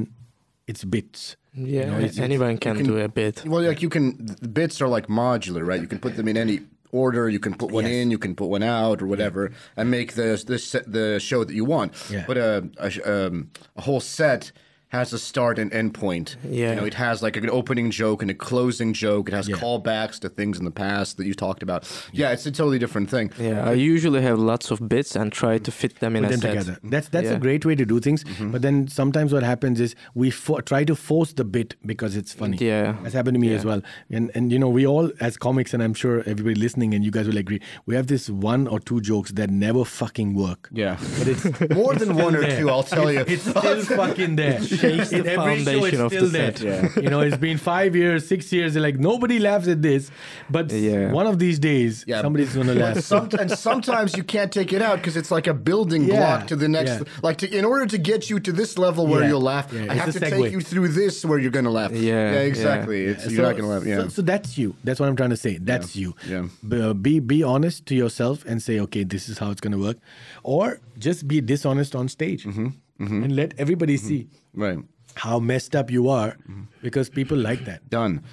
it's bits Yeah, know, it's- anyone can, do a bit. Well, like you can, the bits are like modular, right? You can put them in any order. You can put one Yes. in, you can put one out, or whatever, and make the the the show that you want. Yeah. But a a, um, a whole set has a start and end point. Yeah. You know, it has like an opening joke and a closing joke. It has Yeah. callbacks to things in the past that you talked about. Yeah, it's a totally different thing. Yeah, I usually have lots of bits and try to fit them in put a them set. together. That's that's Yeah. a great way to do things. Mm-hmm. But then sometimes what happens is we fo- try to force the bit because it's funny. Yeah. that's happened to me as well. And and you know we all as comics, and I'm sure everybody listening and you guys will agree, we have this one or two jokes that never fucking work. Yeah. But it's [laughs] More than one or two, I'll tell you. it's still [laughs] fucking there. [laughs] Shakes [laughs] the every show, it's foundation of the there. set. Yeah. You know, it's been five years, six years. They're like nobody laughs at this, but Yeah. one of these days, Yeah. somebody's gonna laugh. Some, and sometimes you can't take it out because it's like a building Yeah, block to the next. yeah. Like to, in order to get you to this level where Yeah, you'll laugh, yeah, I it's have to segue. take you through this where you're gonna laugh. Yeah, yeah. exactly. It's, you're So- not gonna laugh. Yeah. So, so that's you. That's what I'm trying to say. That's you. yeah. Be be honest to yourself and say, okay, this is how it's going to work, or just be dishonest on stage Mm-hmm, and let everybody see right. how messed up you are, because people like that. Done.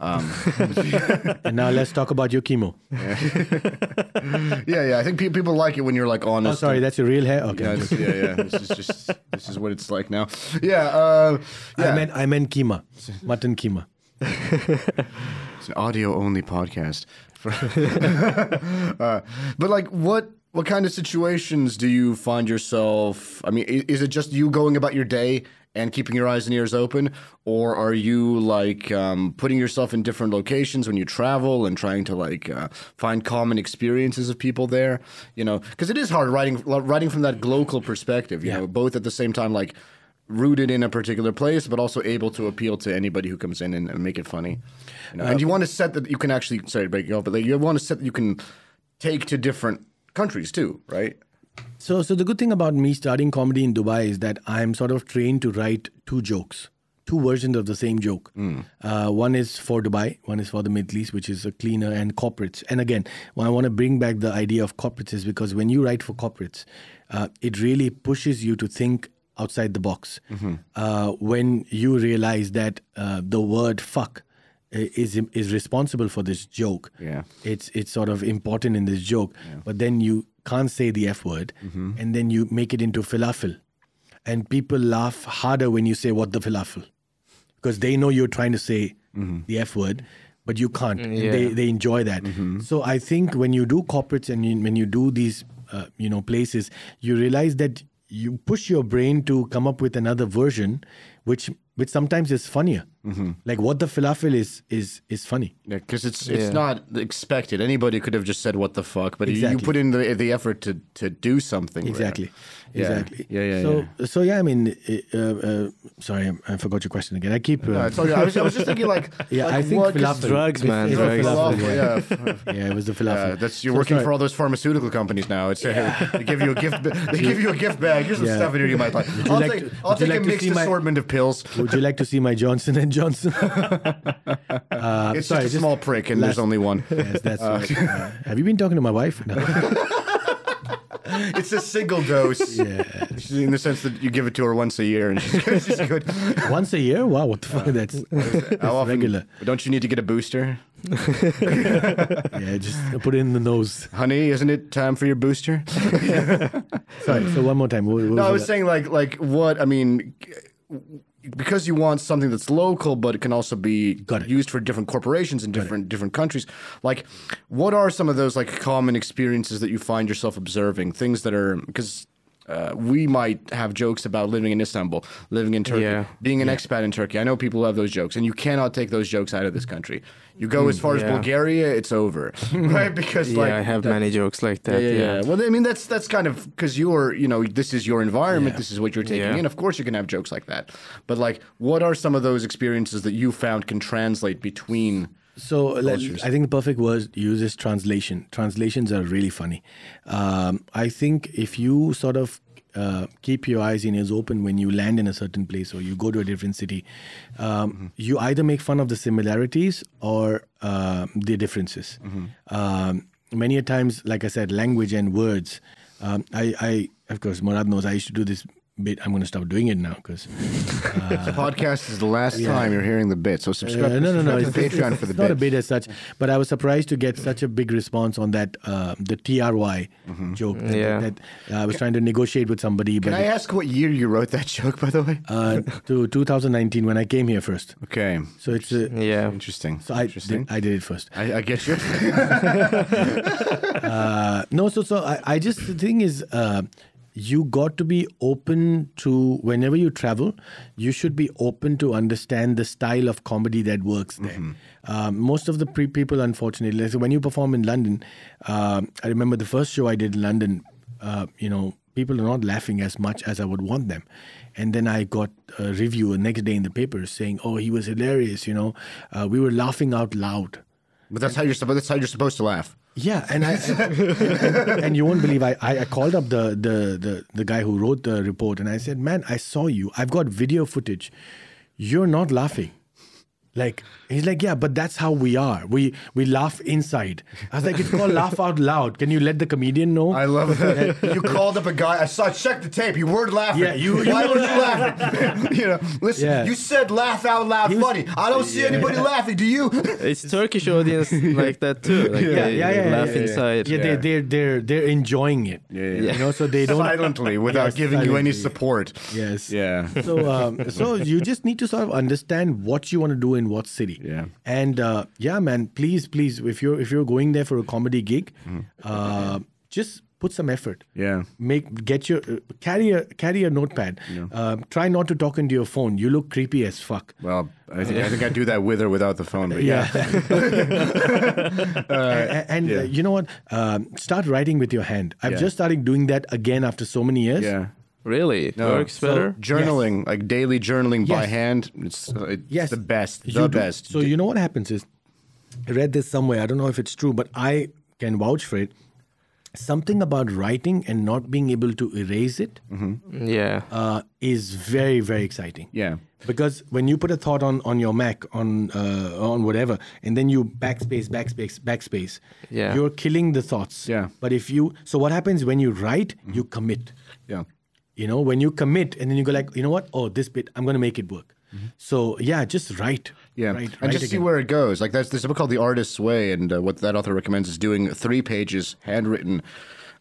Um, [laughs] And now let's talk about your chemo. [laughs] yeah, yeah. I think pe- people like it when you're like Oh, honest. sorry, that's your real hair. Okay. Yeah, it's- yeah, yeah. This is just this is what it's like now. Yeah. Uh, yeah. I meant I meant keema, mutton keema. It's an audio only podcast. [laughs] uh, but like, what what kind of situations do you find yourself? I mean, is it just you going about your day and keeping your eyes and ears open, or are you like um, putting yourself in different locations when you travel and trying to like uh, find common experiences of people there? You know, because it is hard writing writing from that local perspective. You Yeah. know, both at the same time like rooted in a particular place, but also able to appeal to anybody who comes in and, and make it funny. You know? and you want to set that you can actually sorry to break you off, but like, you want to set that you can take to different countries too, right? So, so the good thing about me starting comedy in Dubai is that I'm sort of trained to write two jokes, two versions of the same joke. Uh, one is for Dubai, one is for the Middle East, which is a cleaner and corporates. And again, why I want to bring back the idea of corporates is because when you write for corporates, uh, it really pushes you to think outside the box. Uh, when you realize that uh, the word fuck is is responsible for this joke. Yeah. it's it's sort of important in this joke. But then you can't say the f word mm-hmm. and then you make it into falafel. And people laugh harder when you say what the falafel because they know you're trying to say mm-hmm. the f word but you can't. And they, they enjoy that. Mm-hmm. So i think when you do corporates and you, when you do these uh, you know places you realize that you push your brain to come up with another version which which sometimes is funnier mm-hmm. like what the falafel is is is funny Yeah, because it's it's Yeah. not expected. Anybody could have just said "what the fuck," but you- you put in the the effort to to do something. Exactly. Yeah. Exactly. Yeah, yeah, So, yeah. so yeah. I mean, uh, uh, sorry, I- I forgot your question again. I keep. Uh, No, it's okay. I was, I was just thinking like [laughs] yeah, like I think what- 'cause- drugs, man, It's- it's drugs. falafel, Falafel, yeah. yeah. [laughs] yeah, it was the falafel. Yeah, that's you're So working sorry. for all those pharmaceutical companies now. It's uh, [laughs] they give you a gift. They give you a gift bag. Here's some Yeah. stuff in here you might like. I'll like take, to- I'll would you take like a to mixed see my- assortment of pills. Would you like to see my Johnson and Johnson? uh, It's sorry, just a small prick, and there's only one. Yes, that's right. Uh, have you been talking to my wife? No. [laughs] It's a single dose. yeah. In the sense that you give it to her once a year, and she's good. [laughs] She's [laughs] good. Once a year? Wow, what the fuck? Uh, that's, that's How often? regular. Don't you need to get a booster, Yeah, just put it in the nose. honey? Isn't it time for your booster? Sorry. So one more time. What, what No, I was was that? saying like like what I mean because you want something that's local but it can also be used for different corporations in different different countries. Like what are some of those like common experiences that you find yourself observing? Things that are because uh, we might have jokes about living in Istanbul, living in Turkey, Yeah. being an expat in Turkey. I know people have those jokes, and you cannot take those jokes out of this country. You go as far as. Bulgaria, it's over, [laughs] right? Because Yeah, like I have that- many jokes like that. yeah, Yeah, yeah, yeah. Well, I mean, that's that's kind of because you're, you know, this is your environment. Yeah. This is what you're taking Yeah. in. Of course, you can have jokes like that. But like, what are some of those experiences that you found can translate between? So I think the perfect word to use is translation. Translations are really funny. Um, I think if you sort of uh, keep your eyes and ears open when you land in a certain place or you go to a different city, um, you either make fun of the similarities or uh, the differences. Um, many a times, like I said, language and words. Um, I, I, of course, Murat knows I used to do this bit. I'm going to stop doing it now because the podcast is the last time you're hearing the bit. So subscribe. uh, no, no, no. subscribe It's, to Patreon it's, for the it's not a bit. bit as such, but I was surprised to get such a big response on that uh, the TRY joke. That, Yeah. that, uh, I was trying to negotiate with somebody, Can but I ask what year you wrote that joke, by the way? uh, to 2019 when I came here first. Okay, So it's uh, yeah. interesting. so I interesting. did, I did it first. I, I get you. [laughs] Uh, no, so so I, I just the thing is, uh, you got to be open to whenever you travel, you should be open to understand the style of comedy that works there. Um, most of the pre- people, unfortunately, so when you perform in London, um, I remember the first show I did in London. Uh, you know, people are not laughing as much as I would want them. And then I got a review the next day in the paper saying, "Oh, he was hilarious." You know, uh, we were laughing out loud. But that's how you're supposed. That's how you're supposed to laugh. Yeah, and I and, and you won't believe I, I I called up the, the the the guy who wrote the report and I said, "Man, I saw you. I've got video footage. You're not laughing." Like he's like, yeah, but that's how we are. We we laugh inside. I was like, it's called laugh out loud. Can you let the comedian know? I love that. [laughs] you called up a guy. I saw. Check the tape. You weren't laughing. Yeah, you- you Why were were you laughing? [laughs] you know, listen. Yeah. You said laugh out loud, was- funny. I don't see anybody laughing. Do you? It's Turkish audience like that too. Like yeah, they, yeah, they yeah, laugh yeah, yeah. inside. Yeah, they they're they're they're enjoying it. Yeah, yeah. You know, so they don't silently without Yes, giving you any support. Yes. Yeah. so um, so you just need to sort of understand what you want to do in what city. Yeah. And uh, yeah, man, please, please, if you're if you're going there for a comedy gig, Mm-hmm. uh, just put some effort. Yeah. Make get your uh, carry a carry a notepad. Um, try not to talk into your phone. You look creepy as fuck. Well, I think, I think I do that with or without the phone, but yeah. [laughs] A- and uh, you know what? Um, start writing with your hand. I've Yeah. just started doing that again after so many years. Yeah. Really? It No, works so better? Journaling, like daily journaling by hand, it's, uh, it's Yes, the best. You The do- best. So you know what happens is, I read this somewhere. I don't know if it's true, but I can vouch for it. Something about writing and not being able to erase it is Yeah. uh, is very very exciting. yeah. Because when you put a thought on on your Mac on uh, on whatever, and then you backspace, backspace, backspace, Yeah. you're killing the thoughts. Yeah. But if you so what happens when you write, you commit. Yeah. You know, when you commit and then you go like, you know what? Oh, this bit, I'm gonna make it work. So yeah, just write. Mm-hmm. Yeah, Write, and write just see where it goes. Like that's there's a book called The Artist's Way, and uh, what that author recommends is doing three pages, handwritten,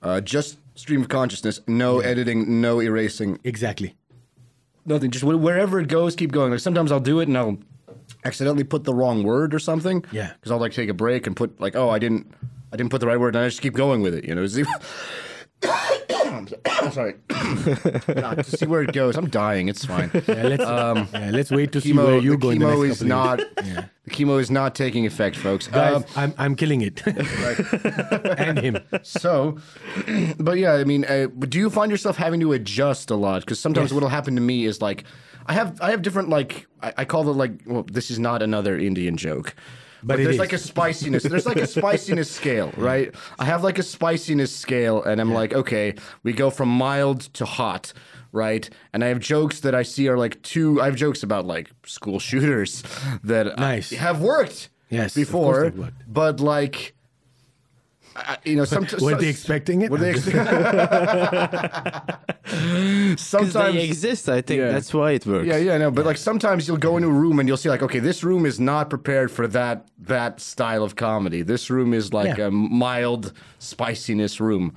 uh, just stream of consciousness, no editing, no erasing, Exactly. nothing. Just wherever it goes, keep going. Like sometimes I'll do it and I'll accidentally put the wrong word or something. Yeah. because I'll like take a break and put like, oh, I didn't, I didn't put the right word, and I just keep going with it. You know. [laughs] See- [coughs] I'm sorry. [coughs] God, to see where it goes. I'm dying. It's fine. [laughs] Yeah, let's, yeah, let's wait to see Um, chemo, where you go in the chemo next is not. years. The chemo is not taking effect, folks. Guys, Um, I'm, I'm killing it. [laughs] and him. so, [clears throat] but yeah, I mean, uh, do you find yourself having to adjust a lot? Because sometimes Yes. what'll happen to me is like, I have I have different like I, I call it like well, this is not another Indian joke. But, But there's is. like a spiciness. There's like a [laughs] spiciness scale, right? I have like a spiciness scale, and I'm like, okay, we go from mild to hot, right? And I have jokes that I see are like too. I have jokes about like school shooters that Nice. have worked, Yes, before, but like. I- you know, some, Were they expecting it? Were they ex- [laughs] Because sometimes they exist. I think Yeah. that's why it works. Yeah, yeah, no, but like sometimes you'll go into a room and you'll see like, okay, this room is not prepared for that that style of comedy. This room is like Yeah. a mild spiciness room,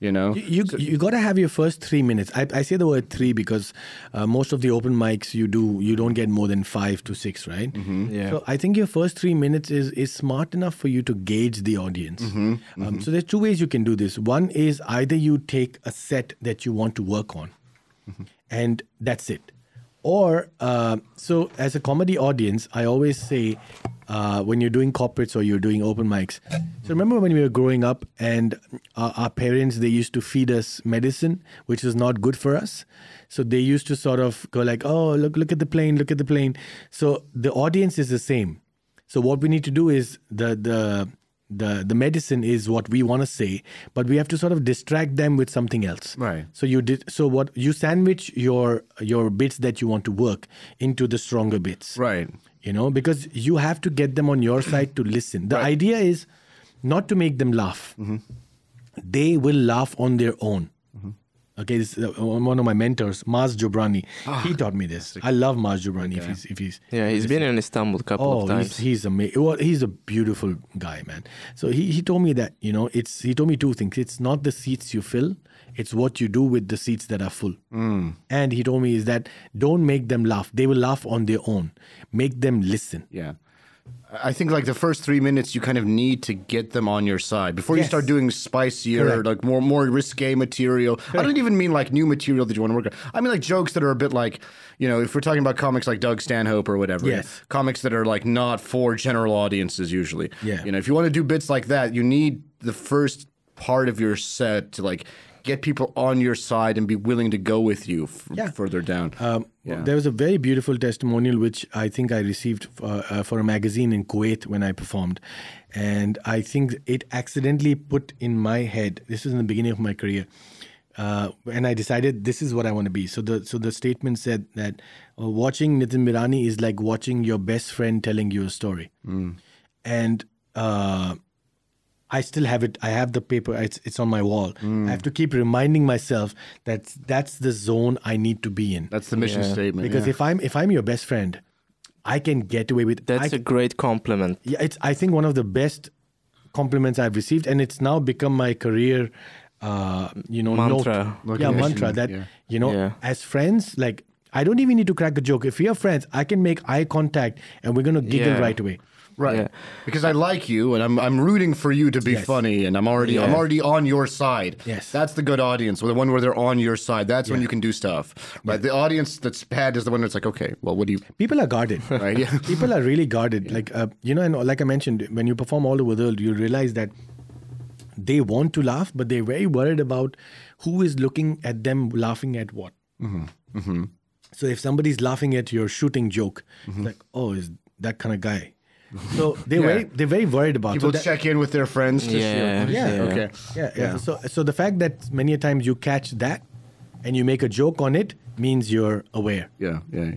you know. You you got to have your first three minutes. I, I say the word three because uh, most of the open mics you do you don't get more than five to six, right? Mm-hmm. Yeah. So I think your first three minutes is is smart enough for you to gauge the audience. Mm-hmm. Um, so there's two ways you can do this. One is either you take a set that you want to work on, Mm-hmm. and that's it. Or uh, so as a comedy audience, I always say uh, when you're doing corporates or you're doing open mics. So remember when we were growing up and our, our parents they used to feed us medicine, which is not good for us. So they used to sort of go like, "Oh, look, look at the plane, look at the plane." So the audience is the same. So what we need to do is the the the the medicine is what we want to say, but we have to sort of distract them with something else. Right. So you did so what you sandwich your your bits that you want to work into the stronger bits. Right. You know, because you have to get them on your side to listen. The idea is not to make them laugh. Mm-hmm. They will laugh on their own. Mm-hmm. Okay, this is uh, one of my mentors, Maz Jobrani. Ah, he taught me this. I love Maz Jobrani. If he's if he's Yeah, he's been in Istanbul a couple Oh, of he's, times. he's amazing. Well, he's a beautiful guy, man. So he, he told me that, you know, it's he told me two things. It's not the seats you fill, it's what you do with the seats that are full. Hmm. And he told me is that don't make them laugh. They will laugh on their own. Make them listen. Yeah. I think like the first three minutes, you kind of need to get them on your side before you start doing spicier, Correct. like more more risque material. I don't even mean like new material that you want to work on. I mean like jokes that are a bit like, you know, if we're talking about comics like Doug Stanhope or whatever, Yes. comics that are like not for general audiences usually. Yeah. You know, if you want to do bits like that, you need the first part of your set to like get people on your side and be willing to go with you f- Yeah. further down. Um, Yeah. There was a very beautiful testimonial which I think I received uh, uh, for a magazine in Kuwait when I performed. And I think it accidentally put in my head, this was in the beginning of my career, uh, and I decided this is what I want to be. So the so the statement said that uh, watching Nitin Mirani is like watching your best friend telling you a story, and uh, I still have it. I have the paper. It's it's on my wall. I have to keep reminding myself that that's the zone I need to be in. That's the mission Yeah. statement. because yeah. if I'm if I'm your best friend, I can get away with. That's I, a great compliment. yeah, it's I think one of the best compliments I've received, and it's now become my career. Uh, you know, Mantra. Note. Yeah, mantra. That yeah. you know, Yeah. as friends, like I don't even need to crack a joke. If we are friends, I can make eye contact, and we're gonna giggle Yeah. right away. Right. Yeah. Because I like you and I'm I'm rooting for you to be Yes. funny and I'm already I'm already on your side. Yes. That's the good audience. The one where they're on your side. That's when you can do stuff. Right. The audience that's bad is the one that's like, okay, well what do you People are guarded. [laughs] right? Yeah. People are really guarded. Like uh, you know, and like I mentioned, when you perform all over the world, you realize that they want to laugh, but they're very worried about who is looking at them laughing at what. Mm-hmm. So if somebody's laughing at your shooting joke, Mm-hmm. it's like, oh, is that kind of guy? So they're very they're very worried about People so that- check in with their friends to see Yeah, Yeah. yeah. Okay. Yeah, yeah. So, so the fact that many a times you catch that and you make a joke on it means you're aware. Yeah, yeah.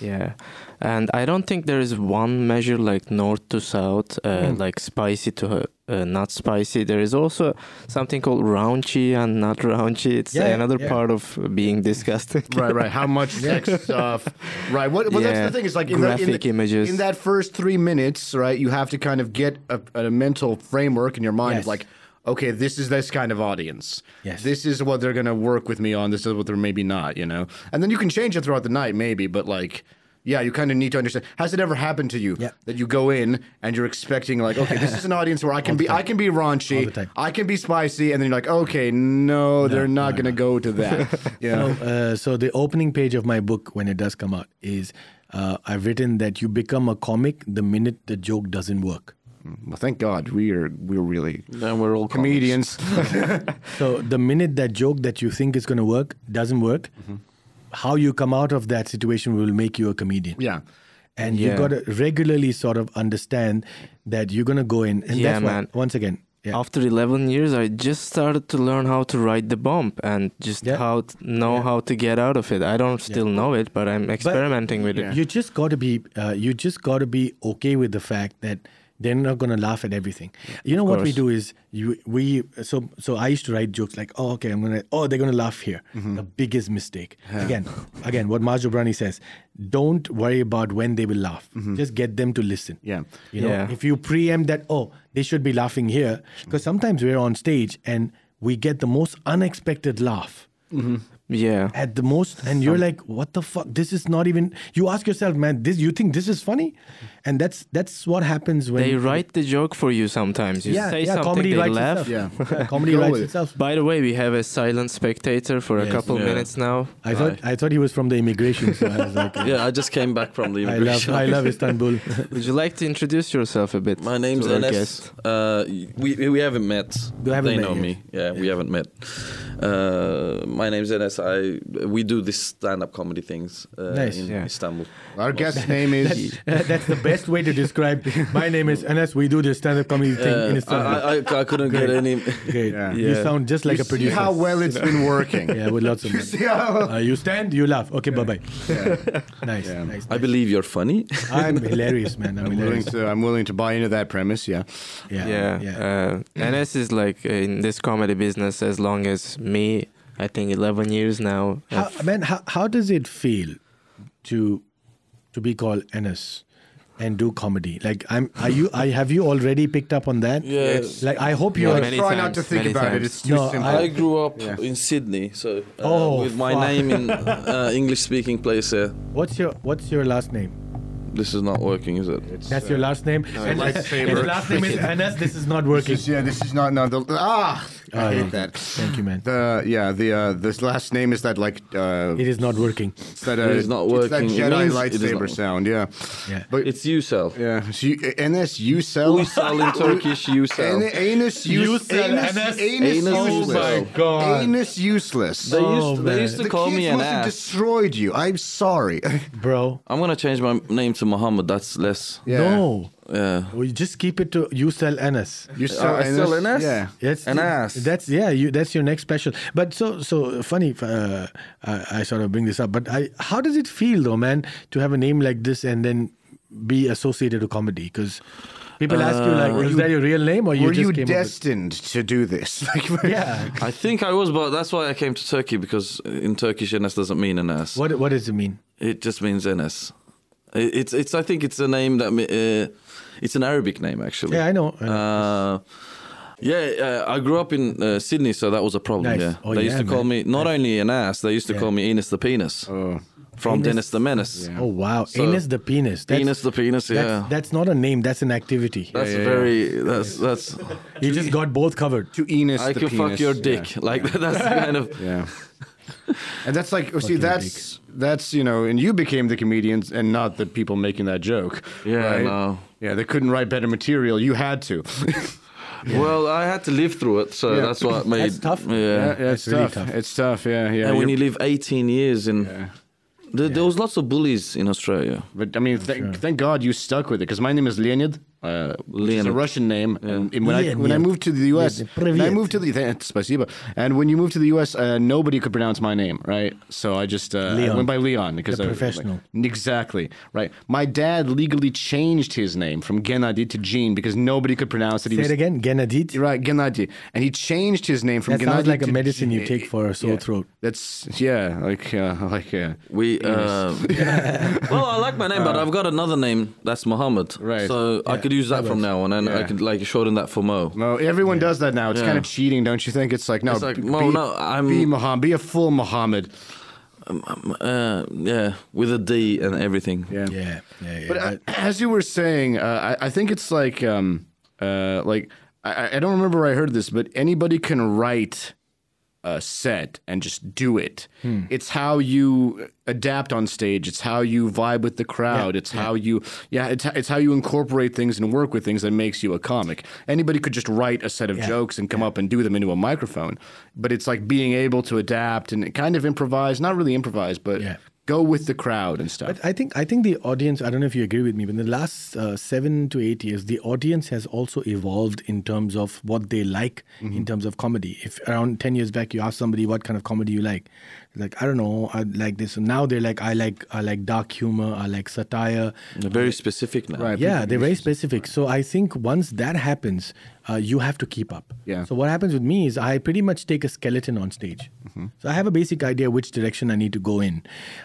Yeah, and I don't think there is one measure like north to south, uh, Hmm. like spicy to uh, not spicy. There is also something called raunchy and not raunchy. It's Yeah, another yeah. part of being disgusting. [laughs] Right, right. How much sex stuff? Right. What? Well, that's the thing. Is like in, the, in, Graphic the- images. in that first three minutes, right? You have to kind of get a, a mental framework in your mind Yes. of like, okay, this is this kind of audience. Yes. This is what they're gonna work with me on. This is what they're maybe not. You know. And then you can change it throughout the night, maybe. But like. Yeah, you kind of need to understand. Has it ever happened to you Yeah. that you go in and you're expecting like, okay, this is an [laughs] audience where I can be, I can be raunchy. I can be spicy, and then you're like, okay, no, they're not gonna go to that. [laughs] Yeah. So, uh, so the opening page of my book, when it does come out, is uh, I've written that you become a comic the minute the joke doesn't work. Well, thank God we are we're really Then we're all comedians. [laughs] So the minute that joke that you think is going to work doesn't work, Mm-hmm. How you come out of that situation will make you a comedian. yeah. And Yeah. you got to regularly sort of understand that you're going to go in. And Yeah, that's why, man. once again, yeah. After 11 years, I just started to learn how to ride the bump and just Yeah. how to know Yeah. how to get out of it. I don't still know it, but I'm experimenting with Yeah. it. you just got to be uh, you just got to be okay with the fact that they're not going to laugh at everything. You know what we do is you we so so I used to write jokes like oh okay I'm gonna oh they're gonna laugh here Mm-hmm. the biggest mistake again again what Maz Jobrani says don't worry about when they will laugh just get them to listen Mm-hmm. Yeah. you know Yeah. if you preempt that oh they should be laughing here because sometimes we're on stage and we get the most unexpected laugh Yeah. at the most and you're like what the fuck this is not even you ask yourself man this you think this is funny and that's that's what happens when They write the joke for you sometimes. You yeah, say yeah, something, comedy they writes laugh. itself. Yeah. Yeah, comedy Go writes itself By the way, we have a silent spectator for a couple Yeah. minutes now. I thought I thought he was from the immigration so I was like [laughs] Yeah, I just came back from the immigration. I love. I love Istanbul [laughs] Would you like to introduce yourself a bit? My name's to Enes. guest? Uh, we we haven't met. We haven't they met know yet. me. Yeah, we haven't met. Uh, my name's Enes. I we do this stand-up comedy things uh, Nice. in Yeah. Istanbul. Our guest's [laughs] name is that's the best way to describe my name is Enes we do the stand-up comedy thing in Istanbul I, I, I couldn't get any. Great. Yeah. you Yeah. sound just like you a producer See how well it's been working. yeah with lots of [laughs] You money. see how- Uh, you stand you laugh okay bye bye nice Yeah. nice I believe you're funny. [laughs] I'm hilarious man I'm, I'm willing hilarious to I'm willing to buy into that premise. Yeah. yeah yeah. yeah Uh, Enes is like in this comedy business as long as me. I think 11 years now. How, man, how, how does it feel to to be called Enes and do comedy? Like, I'm. Are you? I have you already picked up on that? Yes. Like, I hope Yeah, you're. many Try not to think many about it. It's too No, simple. I grew up Yeah. in Sydney, so uh, Oh, with my fuck. name in uh, English-speaking place. Uh, What's your What's your last name? this is not working, is it? That's your last name. And lightsaber. his last name is [laughs] Enes. This is not This working. is, yeah, this is not no. The, ah, I Oh, hate yeah. that. Thank you, man. The yeah the uh, this last name is that like uh, It is not working. it's that uh, It is not It's that working. It Jedi means it is lightsaber not- sound. Yeah. Yeah. But It's Usel. yeah, so you, NS you sell. Uysal in Turkish, Usel. An- anus You use, sell anus, NS? anus, Anus useless. useless. God. Anus useless. They Oh, used, they man. used to the call kids me an must have ass. destroyed you. I'm sorry. [laughs] Bro. I'm gonna change my name to Muhammad. That's less. Yeah. No. Yeah. We just keep it to you sell Enes. You sell I sell an ass? Yeah. That's An ass. That's yeah. You that's your next special. But so so funny. Uh, I, I sort of bring this up. But I, how does it feel though, man, to have a name like this and then be associated to comedy? Because people ask you like, is that your real name or you Were just you came up with- destined to do this? [laughs] Like, [laughs] Yeah. I think I was, but that's why I came to Turkey because in Turkish Enes doesn't mean an ass. What what does it mean? It just means Enes. It- It's it's. I think it's a name that uh, it's an Arabic name actually. Yeah, I know. I know. Uh, Yeah, uh, I grew up in uh, Sydney, so that was a problem. Nice. Yeah, Oh, they used yeah, to call man. me not only an ass, they used to Yeah. call me Enos the Penis Oh. from Enos- Dennis the Menace. Oh wow, So- anus the penis. That's, Enos the Penis, yeah. That's, that's not a name. That's an activity. That's yeah, yeah. very. That's that's. [laughs] you just got both covered. To Enos I the can penis. fuck your yeah. dick. Like that's kind of. Yeah. And that's like, see, your that's that's you know, and you became the comedians, and not the people making that joke. Yeah, right? no. Yeah, they couldn't write better material. You had to. [laughs] Well, I had to live through it, so Yeah. that's what made. That's tough. Yeah. yeah, it's, It's really tough. tough. It's tough. Yeah, yeah. And when You're- you live 18 years in, there, there was lots of bullies in Australia. But I mean, thank, thank God you stuck with it because my name is Leonid uh, a Russian name. Yeah. And, and when I when I moved to the U.S., I moved to the spasiba. And when you moved to the U.S., uh, nobody could pronounce my name, right? So I just uh, I went by Leon because I professional. Like, exactly right. My dad legally changed his name from Gennady to Gene because nobody could pronounce it. He Say was, it again, Gennady. Right, Gennady, and he changed his name from. That Gennady sounds like a medicine G- you take for a sore yeah. throat. That's yeah, like uh, like uh, we. Uh, [laughs] well, I like my name, but uh, I've got another name. That's Muhammad. Right. So yeah. I could use that from now on, and I Yeah. could like shorten that for Mo. No, everyone does that now. It's Yeah. kind of cheating, don't you think? It's like no, It's like, b- well, be, no, I'm- be Muhammad, be a full Muhammad. Uh, yeah, with a D and everything. Yeah. Yeah, yeah, yeah. But uh, as you were saying, uh, I, I think it's like um uh like I, I don't remember where I heard this, but anybody can write a set and just do it. Hmm. It's how you adapt on stage. It's how you vibe with the crowd. it's how you yeah. It's it's how you incorporate things and work with things that makes you a comic. Anybody could just write a set of Yeah. jokes and come up and do them into a microphone. But it's like being able to adapt and kind of improvise. Not really improvise, but Yeah. Go with the crowd and stuff. But I think I think the audience. I don't know if you agree with me, but in the last uh, seven to eight years, the audience has also evolved in terms of what they like Mm-hmm. in terms of comedy. If around ten years back you ask somebody what kind of comedy you like, like I don't know, I like this. And now they're like, I like I like dark humor, I like satire. They're very specific now. Right. Yeah, they're very specific. So I think once that happens, uh, you have to keep up. Yeah. So what happens with me is I pretty much take a skeleton on stage. So I have a basic idea which direction I need to go in,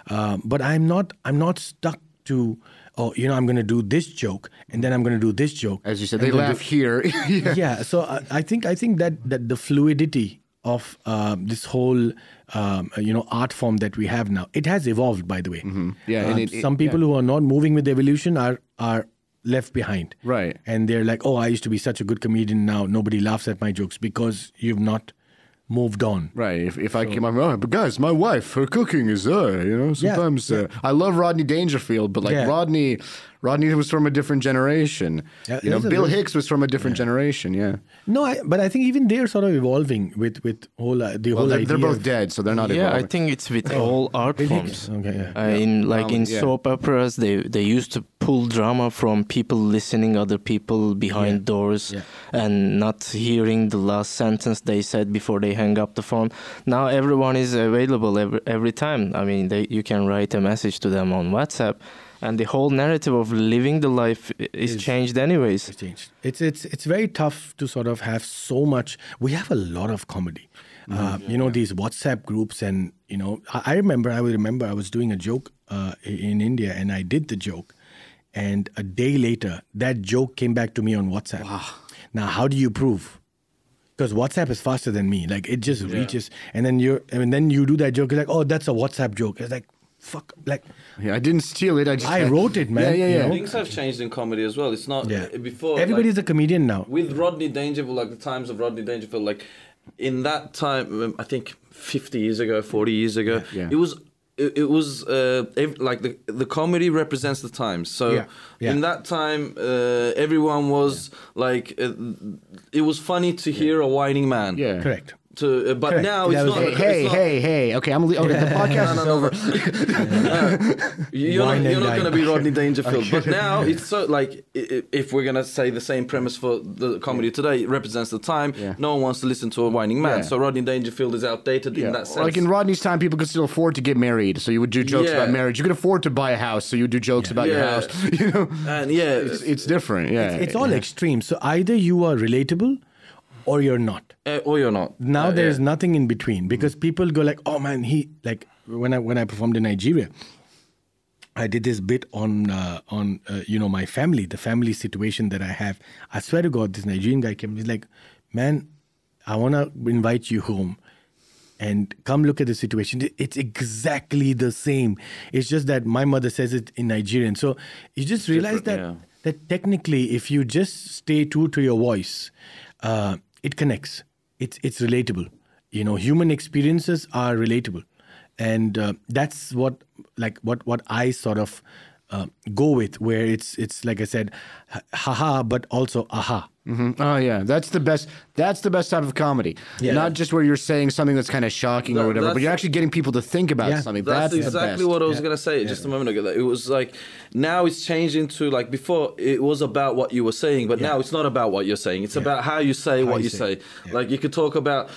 um, but I'm not I'm not stuck to oh you know I'm going to do this joke and then I'm going to do this joke. As you said, they laugh do- here. [laughs] yeah. yeah. So I, I think I think that that the fluidity of um, this whole um, you know art form that we have now it has evolved by the way. Mm-hmm. Yeah, and Uh, it- it- some people yeah. who are not moving with evolution are are left behind. Right. And they're like, oh, I used to be such a good comedian. Now nobody laughs at my jokes because you've not moved on. Right. If, if I came up, oh, but guys, my wife, her cooking is, uh, you know, Yeah, sometimes Uh, I love Rodney Dangerfield, but like Yeah. Rodney, Rodney was from a different generation. Yeah, you know, Bill there's- Hicks was from a different generation. Yeah. No, I, but I think even they're sort of evolving with with whole uh, the Well, whole they're, idea. they're both of- dead, so they're not. yeah, I think it's with all art Bill forms. Hicks. Okay, yeah. Uh, in like Um, in yeah. soap operas, they they used to pull drama from people listening other people behind Yeah. doors Yeah. and not hearing the last sentence they said before they hang up the phone. Now everyone is available every every time. I mean, they, you can write a message to them on WhatsApp, and the whole narrative of living the life is, Is- changed anyways. It's changed. It's it's it's very tough to sort of have so much. We have a lot of comedy. Uh, you know these WhatsApp groups, and you know I, I remember. I would remember I was doing a joke uh, in India, and I did the joke, and a day later that joke came back to me on WhatsApp. Now, how do you prove? Because WhatsApp is faster than me. Like it just reaches, and then you and then you do that joke. You're like, oh, that's a WhatsApp joke. It's like, fuck, like Yeah, I didn't steal it. I just. I wrote it, man, Yeah, yeah, you yeah. know? Things have changed in comedy as well. It's not yeah. uh, before. Everybody's like, a comedian now. with Rodney Dangerfield, like the times of Rodney Dangerfield, like in that time, um, I think 50 years ago, 40 years ago, Yeah. it was. It, it was uh, ev- like the the comedy represents the times. So Yeah, yeah. in that time, uh, everyone was like, uh, it was funny to hear a whining man. Yeah. Correct. To, uh, but Correct. now it's not. Hey, it's hey, not- hey, hey. Okay, I'm. le- Okay, the podcast is over. [laughs] [laughs] You're Wine not, and you're not going to be Rodney Dangerfield, but now it's [laughs] so like i- i- if we're going to say the same premise for the comedy today, it represents the time. Yeah. No one wants to listen to a whining man, Yeah. so Rodney Dangerfield is outdated in that sense. Like in Rodney's time, people could still afford to get married, so you would do jokes Yeah. about marriage. You could afford to buy a house, so you would do jokes about your house. You know, and yeah, it's, it's different. Yeah, It's all extreme. So either you are relatable or you're not. uh, or you're not. Now Uh, there's yeah. nothing in between because people go like, "Oh man, he like when I when I performed in Nigeria, I did this bit on uh, on uh, you know my family, the family situation that I have. I swear to God, this Nigerian guy came. He's like, man, I want to invite you home and come look at the situation. It's exactly the same. It's just that my mother says it in Nigerian. So you just realize that, Different, that technically, if you just stay true to your voice, uh, it connects. It's, it's relatable. You know, human experiences are relatable. And uh, that's what, like, what, what I sort of uh, go with, where it's, it's like I said, haha, but also aha. Oh yeah, that's the best. That's the best type of comedy. Yeah. Not just where you're saying something that's kind of shocking or whatever, but you're actually getting people to think about Yeah. something. That's, That's, exactly what I was gonna say just a moment ago. That it was like now it's changed into like before it was about what you were saying, but now it's not about what you're saying. It's about how you say what you you say say. Like you could talk about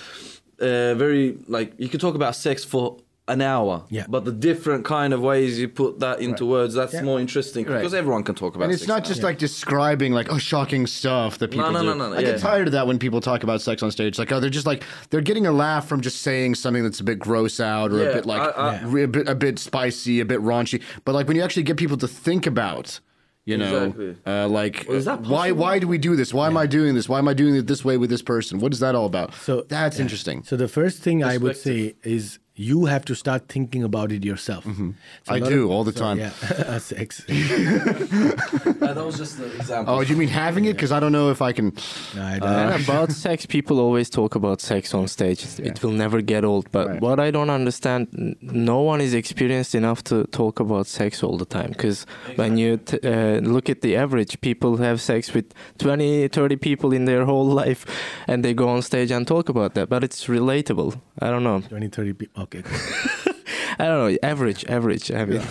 uh, very like you could talk about sex for an hour, Yeah. but the different kind of ways you put that into words that's Yeah. more interesting Right. because everyone can talk about. And it's sex not now. just like describing like oh shocking stuff that people no, do. no, no, no, I get tired of that when people talk about sex on stage. Like oh they're just like they're getting a laugh from just saying something that's a bit gross out or a bit like I- I- re- a bit a bit spicy, a bit raunchy. But like when you actually get people to think about. You know, Exactly. uh, like is that why? Why do we do this? Why am I doing this? Why am I doing it this way with this person? What is that all about? So that's yeah. interesting. So the first thing I would say is you have to start thinking about it yourself. Mm-hmm. I do a- all the so, time. Yeah, [laughs] sex. Uh, [laughs] that was just an example. Oh, you mean having it? Because I don't know if I can. No, I don't. And about [laughs] sex, people always talk about sex on stage. It will never get old. But Right. what I don't understand, no one is experienced enough to talk about sex all the time. Because when you t- uh, look at the average, people have sex with 20, 30 people in their whole life, and they go on stage and talk about that. But it's relatable. I don't know. 20, 30 people. Okay, cool. [laughs] I don't know. Average, average. I mean,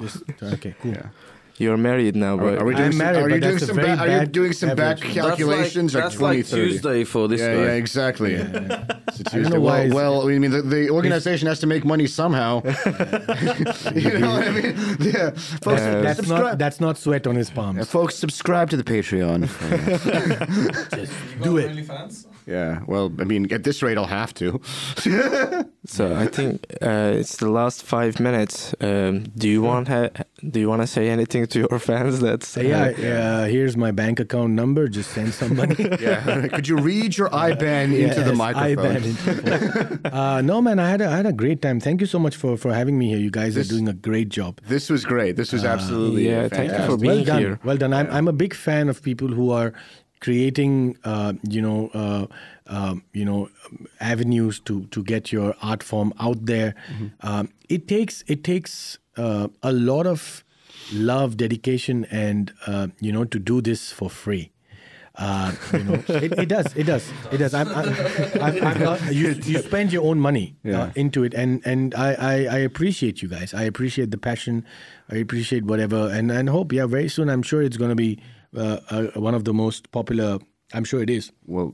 Just, okay, cool. you're married now, but Are we doing I'm some, married, are you doing some very back, are you doing some back calculations That's or like, that's 30? like Tuesday for this Yeah, guy. yeah, exactly. It's a I don't Tuesday. know why Well, well, I mean, the, the organization has to make money somehow. [laughs] [laughs] you know what I mean? Yeah, folks, That's subscribe. not that's not sweat on his palms. Yeah, folks, subscribe to the Patreon. Do it. Yeah, well, I mean, at this rate, I'll have to. [laughs] So I think uh, it's the last five minutes. Um, do you want ha- do you want to say anything to your fans? That's Uh, yeah, uh, here's my bank account number. Just send some money. [laughs] yeah, [laughs] could you read your IBAN into the Yes, microphone? IBAN into- uh, no, man, I had a, I had a great time. Thank you so much for, for having me here. You guys This- are doing a great job. This was great. This was absolutely yeah, thank you fantastic. for well done. here. Well done. I'm, I'm a big fan of people who are creating, uh, you know, uh, um, you know, avenues to to get your art form out there. Um, it takes it takes uh, a lot of love, dedication, and uh, you know, to do this for free. Uh, you know, [laughs] it, it does. It does. It does. I'm, I'm, I'm, not, you, you spend your own money Yeah. uh, into it, and and I, I, I appreciate you guys. I appreciate the passion. I appreciate whatever, and and hope yeah, very soon. I'm sure it's going to be uh, uh, one of the most popular. I'm sure it is. Well,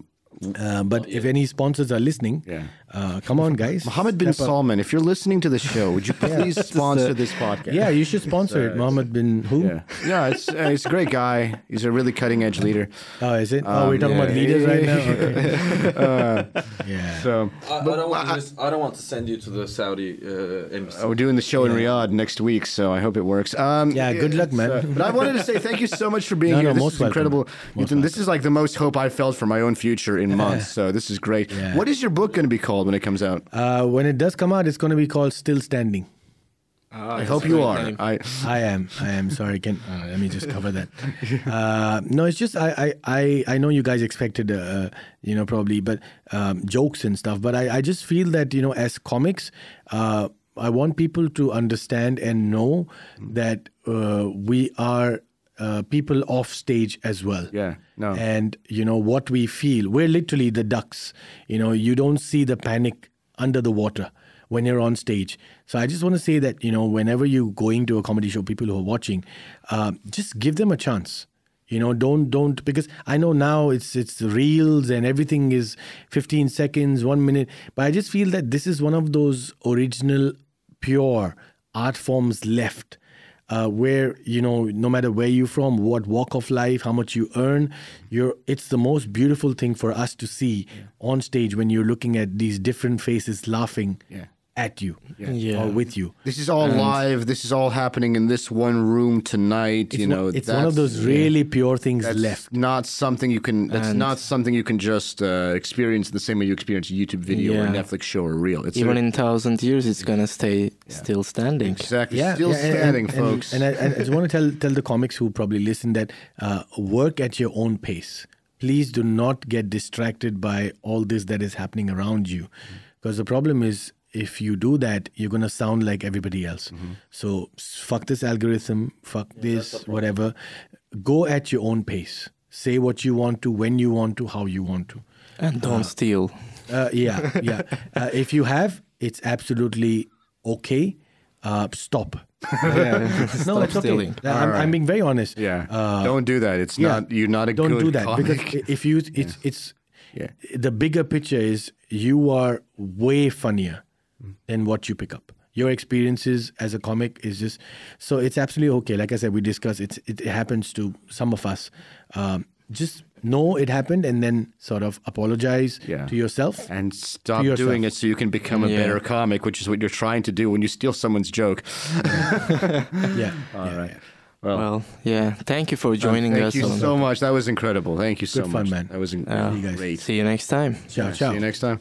Uh, but if any sponsors are listening, Yeah. Uh, come on, guys. Mohammed bin Step up. Salman, if you're listening to the [laughs] show, would you please sponsor this podcast? Yeah, you should sponsor it. Mohammed bin who? Yeah, yeah, it's [laughs] uh, he's a great guy. He's a really cutting edge leader. Oh, is it? oh, we're Um, talking yeah. about leaders right now. [laughs] Okay. yeah. So I, I don't want to just, I don't want to send you to the Saudi uh, embassy. uh, we're doing the show in Riyadh next week, so I hope it works. Um, Yeah, good luck, man. uh, but I wanted to say thank you so much for being No, here. no, this most is incredible. Most Ethan, this is like the most hope I felt for my own future in months. So this is great. Yeah. What is your book going to be called when it comes out? Uh, when it does come out, it's going to be called Still Standing. I hope you are. I, I am. I am. Sorry. Can uh, let me just cover that. [laughs] Uh, no, it's just I, I, I, I know you guys expected, uh, you know, probably, but um, jokes and stuff. But I, I just feel that you know, as comics, uh, I want people to understand and know that uh, we are uh, people off stage as well. Yeah, no. And you know what we feel. We're literally the ducks. You know, you don't see the panic under the water when you're on stage. So I just want to say that you know, whenever you're going to a comedy show, people who are watching, uh, just give them a chance. You know, don't don't because I know now it's it's reels and everything is 15 seconds, one minute. But I just feel that this is one of those original, pure art forms left uh, where you know no matter where you're from what walk of life how much you earn you're it's the most beautiful thing for us to see on stage when you're looking at these different faces laughing Yeah. At you Yeah. or with you. This is all live. This is all happening in this one room tonight. It's you one- know, it's one of those really pure things That's left. not something you can. That's And- not something you can just uh, experience the same way you experience a YouTube video or a Netflix show or reel. It's Even a- in thousand years, it's gonna stay still standing. exactly Yeah, still yeah, standing, and, folks. And, and I, and I just want to tell tell the comics who probably listen that uh, work at your own pace. Please do not get distracted by all this that is happening around you, because the problem is if you do that, you're gonna sound like everybody else. So fuck this algorithm, fuck this, whatever. Go at your own pace. Say what you want to, when you want to, how you want to. And don't steal. Uh, yeah, yeah. [laughs] Uh, if you have, it's absolutely okay. Uh, stop. [laughs] Yeah. [laughs] no, Stop it's okay. stealing. Uh, I'm, I'm being very honest. yeah, Uh, don't do that. It's yeah. not. You're not a good Don't good do that comic. because if you, it's it's Yeah. the bigger picture is you are way funnier than what you pick up. Your experiences as a comic is just so it's absolutely okay. Like I said, we discussed it's it happens to some of us. Um, just know it happened and then sort of apologize Yeah. to yourself. and stop yourself. doing it so you can become a Yeah. better comic, which is what you're trying to do when you steal someone's joke. [laughs] yeah. [laughs] All yeah, right. Well, Well, yeah. Thank you for joining thank us. Thank you on- so much. That was incredible. Thank you so Good fun, much. man. That was in- Yeah. You great. See you next time. Ciao, See ciao. you next time.